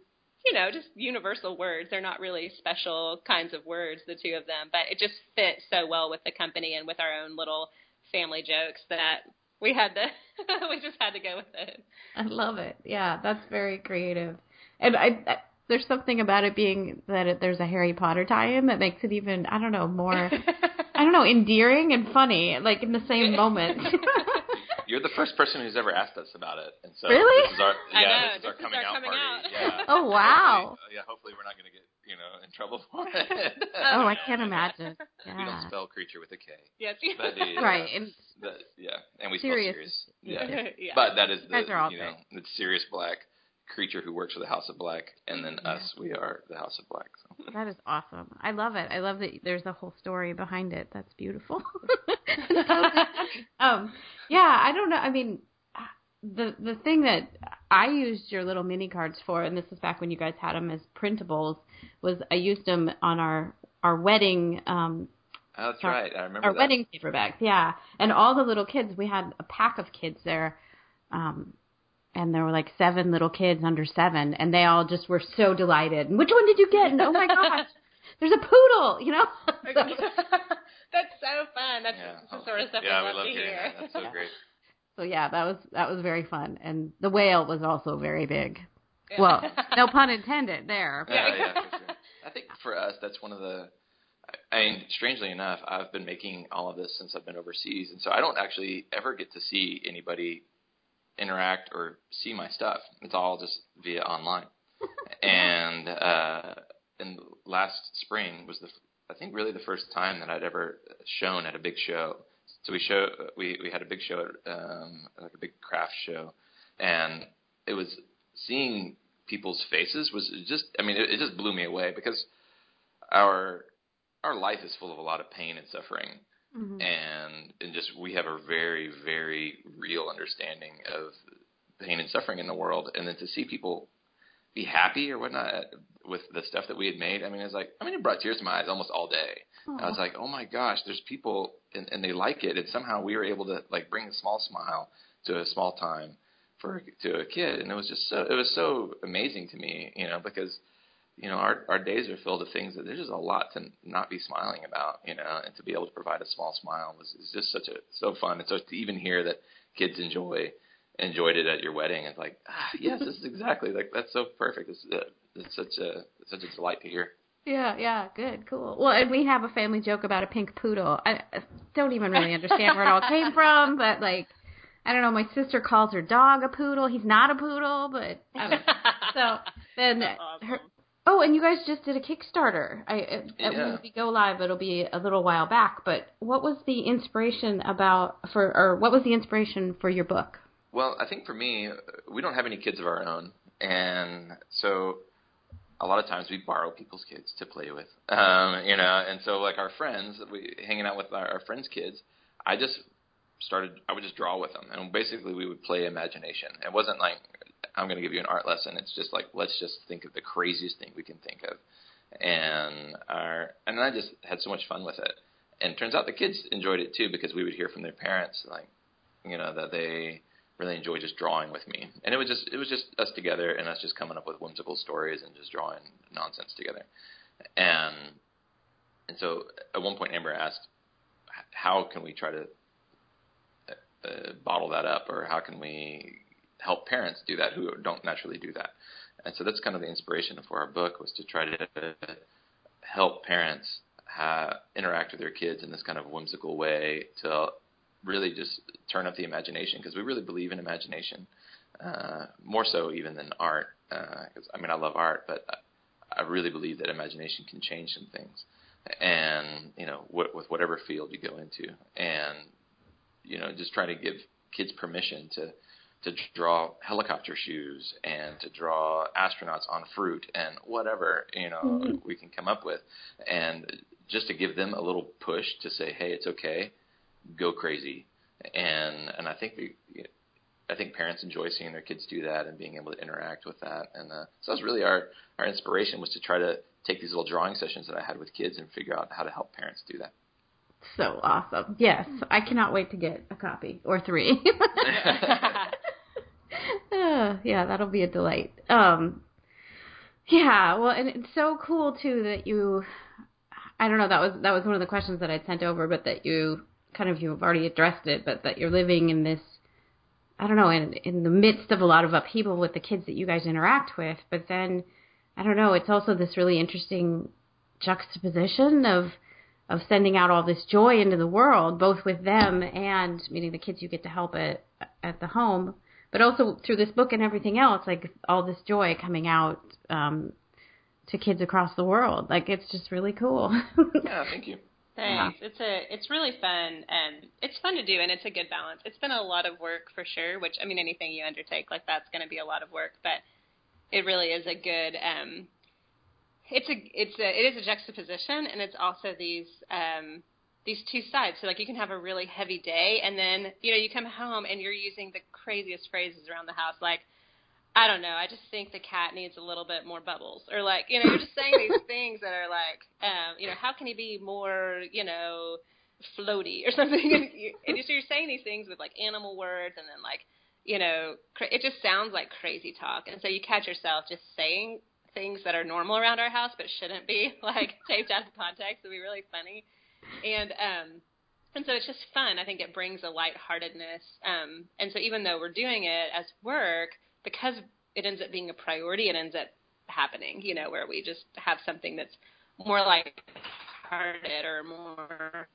you know, just universal words. They're not really special kinds of words, the two of them, but it just fits so well with the company and with our own little family jokes that we had to we just had to go with it. I love it. Yeah, that's very creative. And I, I there's something about it being that it, there's a Harry Potter tie-in that makes it even I don't know more I don't know endearing and funny like in the same moment. You're the first person who's ever asked us about it, and so Really? this is our I yeah, know, this is our this is coming our out coming party. out. Yeah. Oh, wow. Hopefully, yeah, hopefully we're not going to get you know in trouble for it. Oh, I can't no. imagine. We don't spell creature with a K. Yes. But the, uh, Right. And the, yeah, and we Serious. spell serious. Yeah. Yeah. yeah. But that is the all you know the Sirius Black creature who works for the House of Black, and then Yeah. us, we are the House of Black. So. that is awesome. I love it. I love that there's a whole story behind it. That's beautiful. um, yeah, I don't know. I mean, the the thing that I used your little mini cards for, and this is back when you guys had them as printables, was I used them on our our wedding um Oh, that's Our- right. I remember our that. wedding paperbacks, yeah. And all the little kids, we had a pack of kids there, um, and there were like seven little kids under seven, and they all just were so delighted. And which one did you get? And oh my gosh, there's a poodle, you know. That's so fun. That's Yeah. the sort of stuff yeah, we we love love to hear. that. That's so great. So yeah, that was that was very fun, and the whale was also very big. Yeah. Well, no pun intended there. Yeah, yeah, for sure. I think for us, that's one of the. I mean, strangely enough, I've been making all of this since I've been overseas, and so I don't actually ever get to see anybody interact or see my stuff. It's all just via online. and uh, and last spring was the I think really the first time that I'd ever shown at a big show. So we show we we had a big show at um, like a big craft show, and it was seeing people's faces was just I mean it, it just blew me away because our our life is full of a lot of pain and suffering Mhm. and and just we have a very very real understanding of pain and suffering in the world. And then to see people be happy or whatnot with the stuff that we had made I mean it's like I mean it brought tears to my eyes almost all day. I was like oh my gosh there's people and, and they like it. And somehow we were able to like bring a small smile to a small time for to a kid. And it was just so it was so amazing to me you know because you know our our days are filled with things that there's just a lot to not be smiling about you know and to be able to provide a small smile was is just such a so fun and so to even hear that kids enjoy enjoyed it at your wedding it's like ah, yes this is exactly like that's so perfect it's, uh, it's such a such a delight to hear Yeah, yeah, good, cool. Well, and we have a family joke about a pink poodle. I I don't even really understand where it all came from, but like, I don't know. My sister calls her dog a poodle. He's not a poodle, but I don't know. so then awesome. her. Oh, and you guys just did a Kickstarter. I it, it Yeah. won't go live. It'll be a little while back. But what was the inspiration about for, or what was the inspiration for your book? Well, I think for me, we don't have any kids of our own, and so a lot of times we borrow people's kids to play with, um, you know. And so, like our friends, we hanging out with our, our friends' kids. I just started. I would just draw with them, and basically we would play imagination. It wasn't like I'm going to give you an art lesson. It's just like let's just think of the craziest thing we can think of, and our and I just had so much fun with it. And it turns out the kids enjoyed it too because we would hear from their parents like, you know, that they really enjoy just drawing with me. And it was just it was just us together and us just coming up with whimsical stories and just drawing nonsense together. And and so at one point Amber asked, how can we try to uh, uh, bottle that up, or how can we help parents do that who don't naturally do that? And so that's kind of the inspiration for our book was to try to help parents ha- interact with their kids in this kind of whimsical way to really just turn up the imagination because we really believe in imagination uh, more so even than art. Because I mean, I love art, but I really believe that imagination can change some things, and you know, wh- with whatever field you go into, and you know, just try to give kids permission to to draw helicopter shoes and to draw astronauts on fruit and whatever you know Mhm. we can come up with, and just to give them a little push to say, hey, it's okay, go crazy, and and I think we. I think parents enjoy seeing their kids do that and being able to interact with that, and uh, so that's really our our inspiration was to try to take these little drawing sessions that I had with kids and figure out how to help parents do that. So awesome. Yes, I cannot wait to get a copy or three. Yeah, that'll be a delight. Um, yeah, well, and it's so cool too that you. I don't know. That was that was one of the questions that I'd sent over, but that you kind of you've already addressed it. But that you're living in this. I don't know, in in the midst of a lot of upheaval with the kids that you guys interact with, but then I don't know. It's also this really interesting juxtaposition of of sending out all this joy into the world, both with them and meeting the kids you get to help at at the home, but also through this book and everything else, like all this joy coming out um, to kids across the world. Like it's just really cool. yeah, thank you. Thanks. It's a it's really fun and it's fun to do and it's a good balance. It's been a lot of work for sure, which I mean anything you undertake like that's going to be a lot of work, but it really is a good um it's a it's a it is a juxtaposition and it's also these um these two sides. So like you can have a really heavy day and then, you know, you come home and you're using the craziest phrases around the house like I don't know, I just think the cat needs a little bit more bubbles or like, you know, you're just saying these things that are like um, you know, how can he be more, you know, floaty or something and, you, and so you're saying these things with like animal words and then like you know, it just sounds like crazy talk. And so you catch yourself just saying things that are normal around our house but shouldn't be like taped out of context. It'd be really funny. And um and so it's just fun. I think it brings a lightheartedness. Um and so even though we're doing it as work, because it ends up being a priority, it ends up happening, you know, where we just have something that's more like hearted or more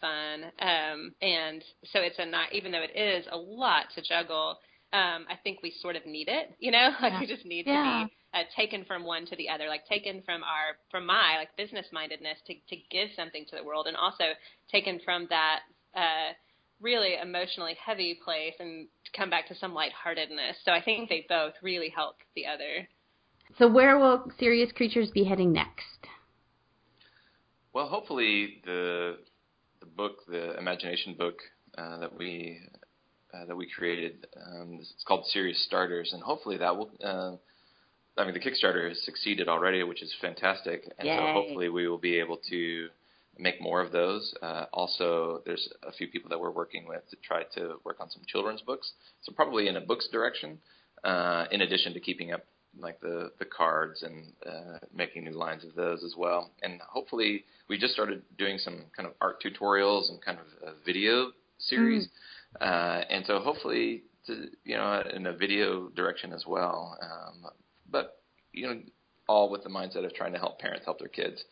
fun. Um and so it's a not even though it is a lot to juggle, um, I think we sort of need it, you know, like yeah. we just need yeah. to be uh, taken from one to the other, like taken from our, from my like business mindedness to, to give something to the world and also taken from that, uh, really emotionally heavy place and to come back to some lightheartedness. So I think they both really help the other. So where will Serious Creatures be heading next? Well, hopefully the the book, the imagination book uh, that we uh, that we created. Um, it's called Serious Starters, and hopefully that will. Uh, I mean, the Kickstarter has succeeded already, which is fantastic, and Yay. so hopefully we will be able to make more of those. Uh, also, there's a few people that we're working with to try to work on some children's books, so probably in a books direction. Uh, in addition to keeping up like the the cards and uh, making new lines of those as well, and hopefully we just started doing some kind of art tutorials and kind of a video series. Mm uh, and so hopefully, to, you know, in a video direction as well. Um, but you know, all with the mindset of trying to help parents help their kids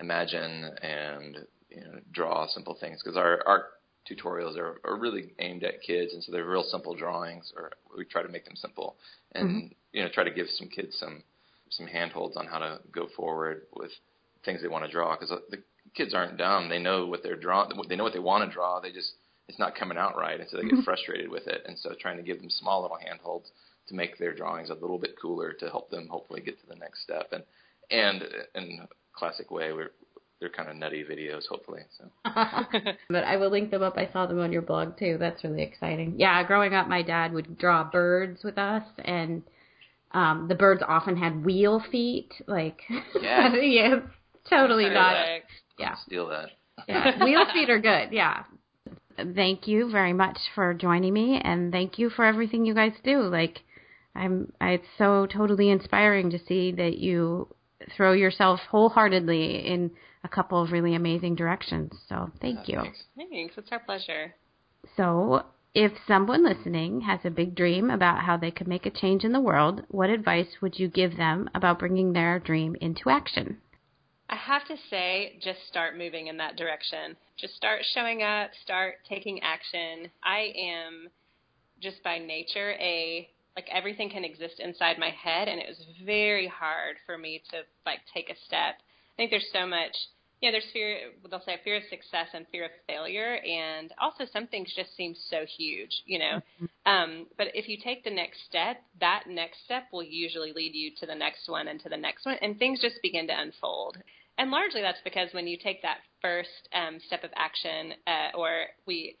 imagine and you know draw simple things because our art tutorials are, are really aimed at kids, and so they're real simple drawings, or we try to make them simple and mm-hmm. you know try to give some kids some some handholds on how to go forward with things they want to draw because the kids aren't dumb; they know what they're drawing, they know what they want to draw. They just it's not coming out right, and so they get mm-hmm. frustrated with it. And so trying to give them small little handholds to make their drawings a little bit cooler to help them hopefully get to the next step. And and in classic way, we're they're kind of nutty videos, hopefully. So. but I will link them up. I saw them on your blog too. That's really exciting. Yeah, growing up, my dad would draw birds with us, and um, the birds often had wheel feet. Like, yeah, yeah totally not. Yeah, steal that. yeah, wheel feet are good. Yeah, thank you very much for joining me, and thank you for everything you guys do. Like, I'm, it's so totally inspiring to see that you throw yourself wholeheartedly in a couple of really amazing directions. So, thank oh, you. Thanks. thanks. It's our pleasure. So, if someone listening has a big dream about how they could make a change in the world, what advice would you give them about bringing their dream into action? I have to say, just start moving in that direction. Just start showing up, start taking action. I am just by nature a like everything can exist inside my head and it was very hard for me to like take a step. I think there's so much yeah, there's fear they'll say fear of success and fear of failure and also some things just seem so huge, you know. Mm-hmm. Um, but if you take the next step, that next step will usually lead you to the next one and to the next one and things just begin to unfold. And largely that's because when you take that first um, step of action, uh, or we,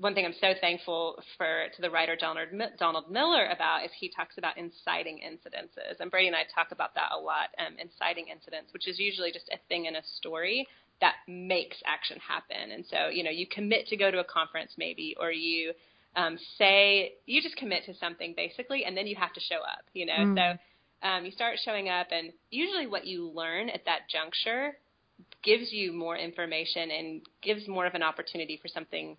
one thing I'm so thankful for to the writer Donald, Donald Miller about is he talks about inciting incidences. And Brady and I talk about that a lot, um, inciting incidents, which is usually just a thing in a story that makes action happen. And so, you know, you commit to go to a conference maybe, or you um, say, you just commit to something basically, and then you have to show up, you know. Mm. So um, you start showing up, and usually what you learn at that juncture gives you more information and gives more of an opportunity for something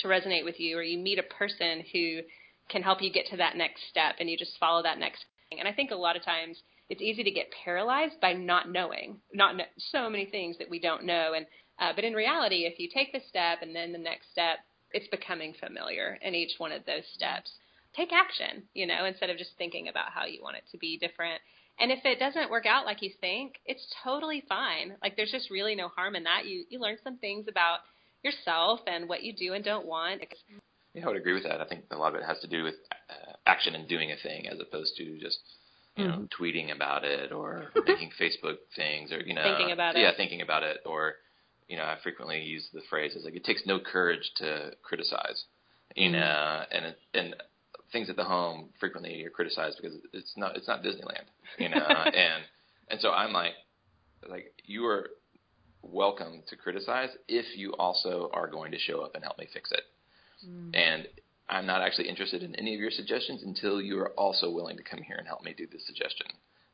to resonate with you, or you meet a person who can help you get to that next step, and you just follow that next thing. And I think a lot of times it's easy to get paralyzed by not knowing, not so many things that we don't know. And uh, but in reality, if you take the step and then the next step, it's becoming familiar in each one of those steps. Take action, you know, instead of just thinking about how you want it to be different. And if it doesn't work out like you think, it's totally fine. Like there's just really no harm in that. You you learn some things about yourself and what you do and don't want. Yeah, I would agree with that. I think a lot of it has to do with uh, action and doing a thing as opposed to just you know mm-hmm. tweeting about it or making Facebook things or you know thinking about yeah, it. thinking about it or you know I frequently use the phrase is like it takes no courage to criticize. You mm-hmm. know, and it, and things at the home frequently are criticized because it's not it's not Disneyland, you know, and and so I'm like like you are welcome to criticize if you also are going to show up and help me fix it. Mm. And I'm not actually interested in any of your suggestions until you are also willing to come here and help me do this suggestion.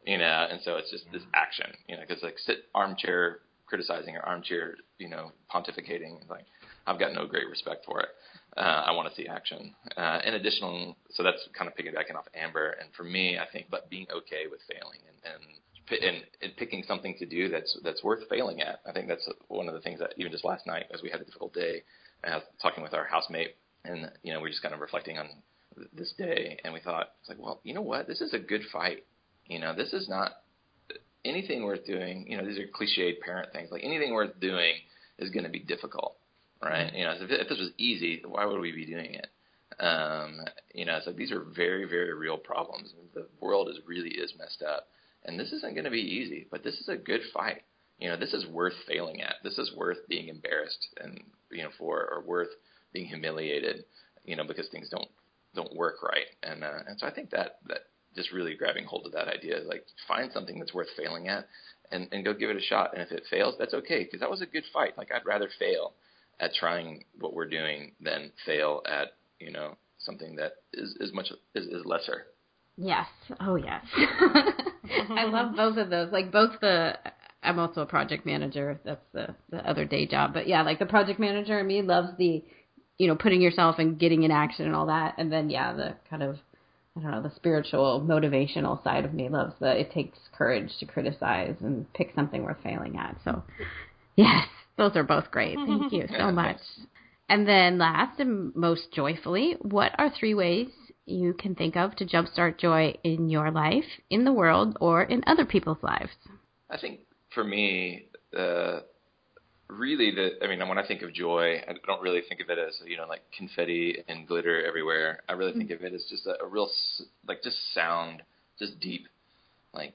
You know, and so it's just this action, you know, because like sit armchair criticizing or armchair, you know, pontificating, like I've got no great respect for it. Uh, I want to see action. Uh, in addition, so that's kind of piggybacking off Amber, and for me, I think, but being okay with failing and, and and, and picking something to do that's that's worth failing at. I think that's one of the things that even just last night, as we had a difficult day, I was talking with our housemate and you know we're just kind of reflecting on this day, and we thought it's like, well, you know what, this is a good fight. You know, this is not anything worth doing. You know, these are cliched parent things. Like anything worth doing is going to be difficult, right? You know, if, if this was easy, why would we be doing it? Um, you know, it's like these are very, very real problems. The world is really is messed up, and this isn't going to be easy. But this is a good fight. You know, this is worth failing at. This is worth being embarrassed and you know for, or worth being humiliated, you know, because things don't don't work right. And uh, and so I think that that just really grabbing hold of that idea, like find something that's worth failing at, and and go give it a shot. And if it fails, that's okay because that was a good fight. Like I'd rather fail at trying what we're doing than fail at you know something that is is much is, is lesser. Yes. Oh yes. I love both of those. Like both the I'm also a project manager. That's the the other day job. But yeah, like the project manager in me loves the you know, putting yourself and getting in action and all that. And then, yeah, the kind of, I don't know, the spiritual, motivational side of me loves the it takes courage to criticize and pick something worth failing at. So, yes, those are both great. Thank you so much. And then, last and most joyfully, what are three ways you can think of to jumpstart joy in your life, in the world, or in other people's lives? I think for me, the really the I mean when I think of joy, I don't really think of it as you know like confetti and glitter everywhere. I really think of it as just a, a real like just sound, just deep, like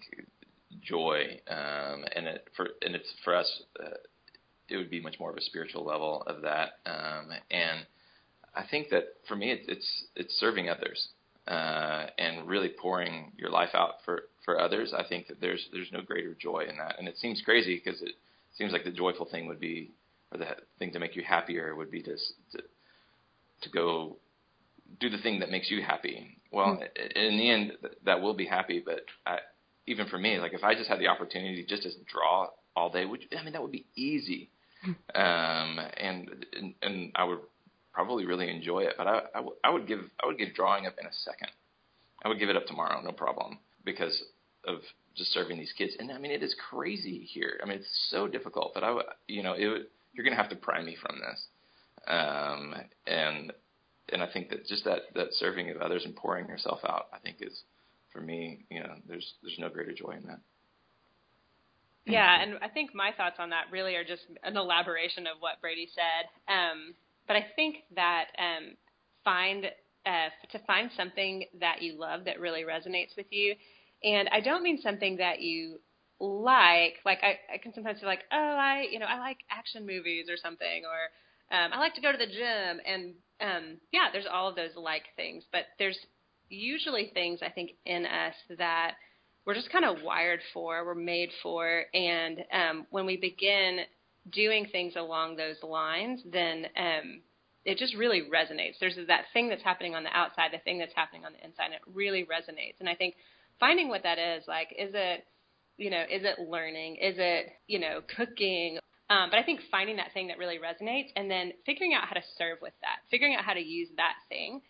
joy. Um, and it for and it's for us, uh, it would be much more of a spiritual level of that. Um, and I think that for me, it's it's, it's serving others. Uh, and really pouring your life out for, for others, I think that there's there's no greater joy in that. And it seems crazy because it seems like the joyful thing would be, or the thing to make you happier would be to to, to go do the thing that makes you happy. Well, mm-hmm. in the end, that will be happy. But I, even for me, like if I just had the opportunity just to draw all day, would I mean that would be easy, hmm. um, and, and and I would probably really enjoy it. But I, I, w- I would give I would give drawing up in a second. I would give it up tomorrow, no problem, because of just serving these kids. And I mean, it is crazy here. I mean, it's so difficult. But I, you know, it, you're going to have to pry me from this. Um, and and I think that just that that serving of others and pouring yourself out, I think is for me, you know, there's there's no greater joy in that. Yeah, and I think my thoughts on that really are just an elaboration of what Brady said. Um, but I think that um, find uh, to find something that you love that really resonates with you and I don't mean something that you like. Like I, I can sometimes feel like, oh, I, you know, I like action movies or something, or um, I like to go to the gym. And um, yeah, there's all of those like things, but there's usually things I think in us that we're just kind of wired for, we're made for, and um, when we begin doing things along those lines, then um, it just really resonates. There's that thing that's happening on the outside, the thing that's happening on the inside, and it really resonates. And I think finding what that is, like, is it, you know, is it learning? Is it, you know, cooking? Um, but I think finding that thing that really resonates and then figuring out how to serve with that, figuring out how to use that thing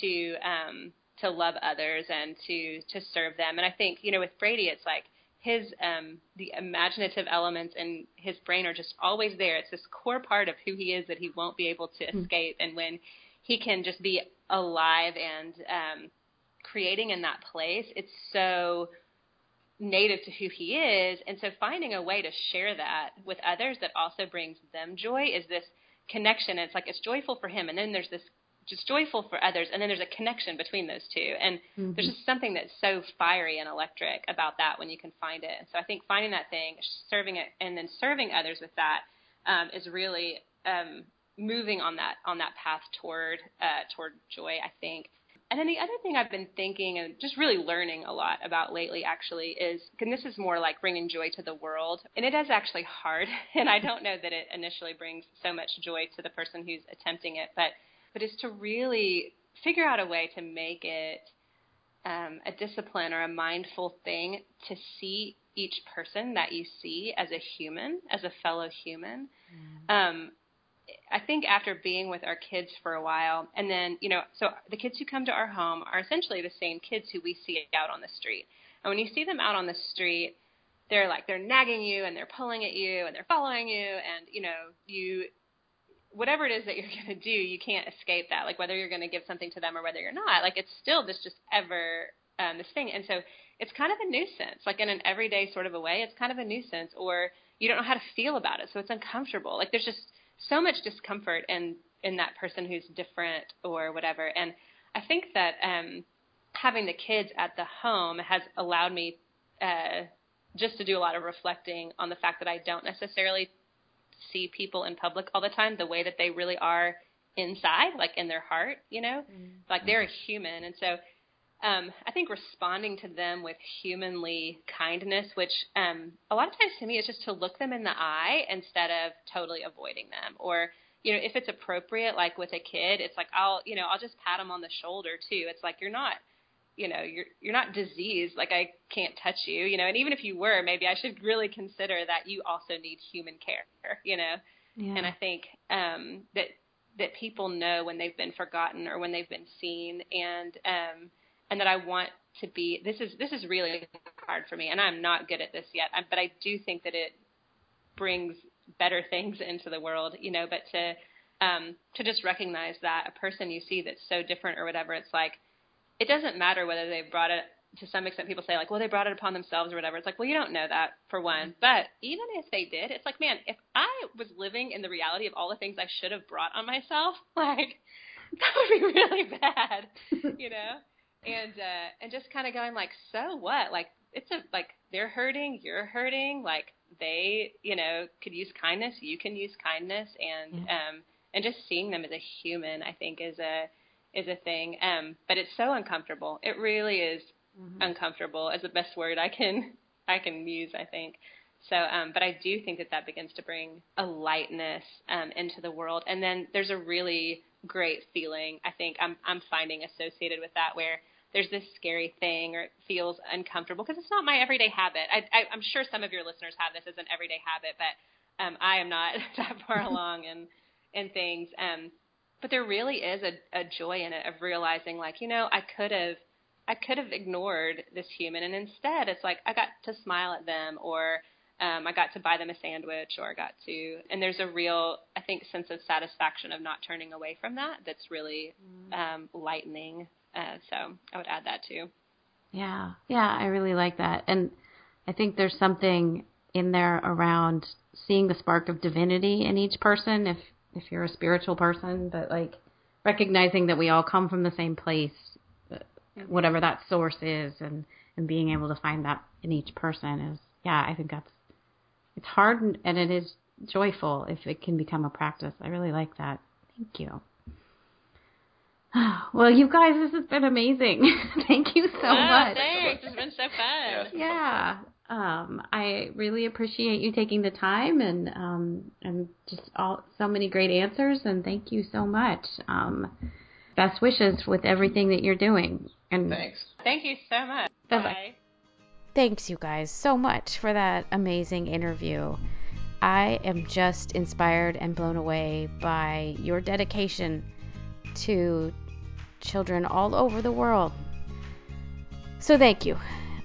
to um, to love others and to to serve them. And I think you know with Brady, it's like his um, the imaginative elements in his brain are just always there. It's this core part of who he is that he won't be able to mm-hmm. escape. And when he can just be alive and um, creating in that place, it's so native to who he is. And so finding a way to share that with others that also brings them joy is this connection. It's like it's joyful for him, and then there's this just joyful for others, and then there's a connection between those two. And mm-hmm. there's just something that's so fiery and electric about that when you can find it. And so I think finding that thing, serving it, and then serving others with that um, is really um, moving on that on that path toward uh, toward joy. I think. And then the other thing I've been thinking and just really learning a lot about lately actually is, and this is more like bringing joy to the world, and it is actually hard, and I don't know that it initially brings so much joy to the person who's attempting it, but but is to really figure out a way to make it um, a discipline or a mindful thing to see each person that you see as a human, as a fellow human. Mm. Um, I think after being with our kids for a while, and then, you know, so the kids who come to our home are essentially the same kids who we see out on the street. And when you see them out on the street, they're like, they're nagging you and they're pulling at you and they're following you. And, you know, you, whatever it is that you're going to do, you can't escape that. Like whether you're going to give something to them or whether you're not, like it's still this just ever um, this thing. And so it's kind of a nuisance, like in an everyday sort of a way. It's kind of a nuisance, or you don't know how to feel about it, so it's uncomfortable. Like there's just so much discomfort in in that person who's different or whatever. And I think that um, having the kids at the home has allowed me uh, just to do a lot of reflecting on the fact that I don't necessarily see people in public all the time the way that they really are inside, like in their heart, you know, mm-hmm. like they're a human. And so um, I think responding to them with humanly kindness, which um, a lot of times to me is just to look them in the eye instead of totally avoiding them. Or, you know, if it's appropriate, like with a kid, it's like I'll, you know, I'll just pat them on the shoulder too. It's like you're not you know you're you're not diseased like i can't touch you you know and even if you were maybe i should really consider that you also need human care you know yeah. and i think um that that people know when they've been forgotten or when they've been seen and um and that i want to be this is this is really hard for me and i'm not good at this yet but i do think that it brings better things into the world you know but to um to just recognize that a person you see that's so different or whatever it's like it doesn't matter whether they brought it to some extent people say like well they brought it upon themselves or whatever. It's like well you don't know that for one. Mm-hmm. but even if they did it's like man if i was living in the reality of all the things i should have brought on myself like that would be really bad you know? And uh and just kind of going like so what? Like it's a like they're hurting you're hurting like they you know could use kindness you can use kindness. And yeah. um and just seeing them as a human i think is a is a thing. Um, but it's so uncomfortable. It really is mm-hmm. uncomfortable. Is the best word I can I can use. I think. So, um, but I do think that that begins to bring a lightness um, into the world, and then there's a really great feeling. I think I'm I'm finding associated with that where there's this scary thing or it feels uncomfortable because it's not my everyday habit. I, I, I'm sure some of your listeners have this as an everyday habit, but um, I am not that far along in in things. Um, but there really is a, a joy in it of realizing like you know i could have i could have ignored this human and instead it's like i got to smile at them or um, I got to buy them a sandwich or I got to, and there's a real, I think, sense of satisfaction of not turning away from that that's really mm. um, lightening. Uh, so I would add that too. Yeah, yeah, I really like that. And I think there's something in there around seeing the spark of divinity in each person. If if you're a spiritual person, but like recognizing that we all come from the same place, uh, whatever that source is, and and being able to find that in each person is, yeah, I think that's it's hard and, and it is joyful if it can become a practice. I really like that. Thank you. Well, you guys, this has been amazing. Thank you so much. Thanks. It's been so fun. Yeah um, I really appreciate you taking the time and um, and just all so many great answers and thank you so much. Um, best wishes with everything that you're doing. And thanks. Thank you so much. Bye. Bye. Thanks you guys so much for that amazing interview. I am just inspired and blown away by your dedication to children all over the world. So thank you.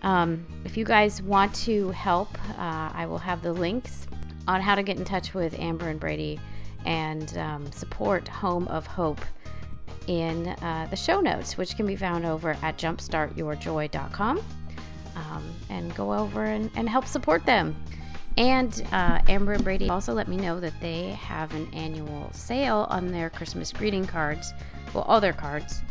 Um, if you guys want to help, uh, I will have the links on how to get in touch with Amber and Brady and um, support Home of Hope in uh, the show notes, which can be found over at jumpstartyourjoy.com. Um, and go over and, and help support them. And uh, Amber and Brady also let me know that they have an annual sale on their Christmas greeting cards. Well, all their cards.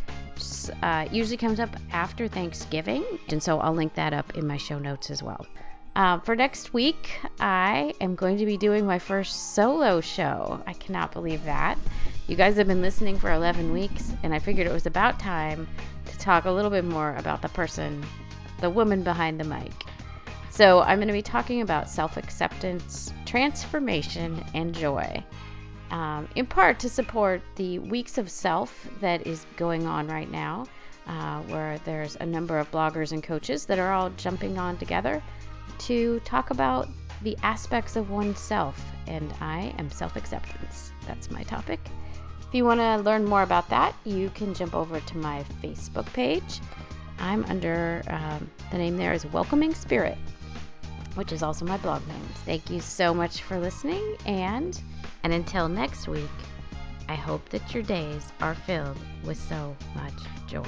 Uh, usually comes up after Thanksgiving, and so I'll link that up in my show notes as well. Uh, for next week, I am going to be doing my first solo show. I cannot believe that. You guys have been listening for 11 weeks, and I figured it was about time to talk a little bit more about the person, the woman behind the mic. So, I'm going to be talking about self acceptance, transformation, and joy. Um, in part to support the Weeks of Self that is going on right now, uh, where there's a number of bloggers and coaches that are all jumping on together to talk about the aspects of oneself, and I am self acceptance. That's my topic. If you want to learn more about that, you can jump over to my Facebook page. I'm under um, the name there is Welcoming Spirit, which is also my blog name. Thank you so much for listening, and and until next week, I hope that your days are filled with so much joy.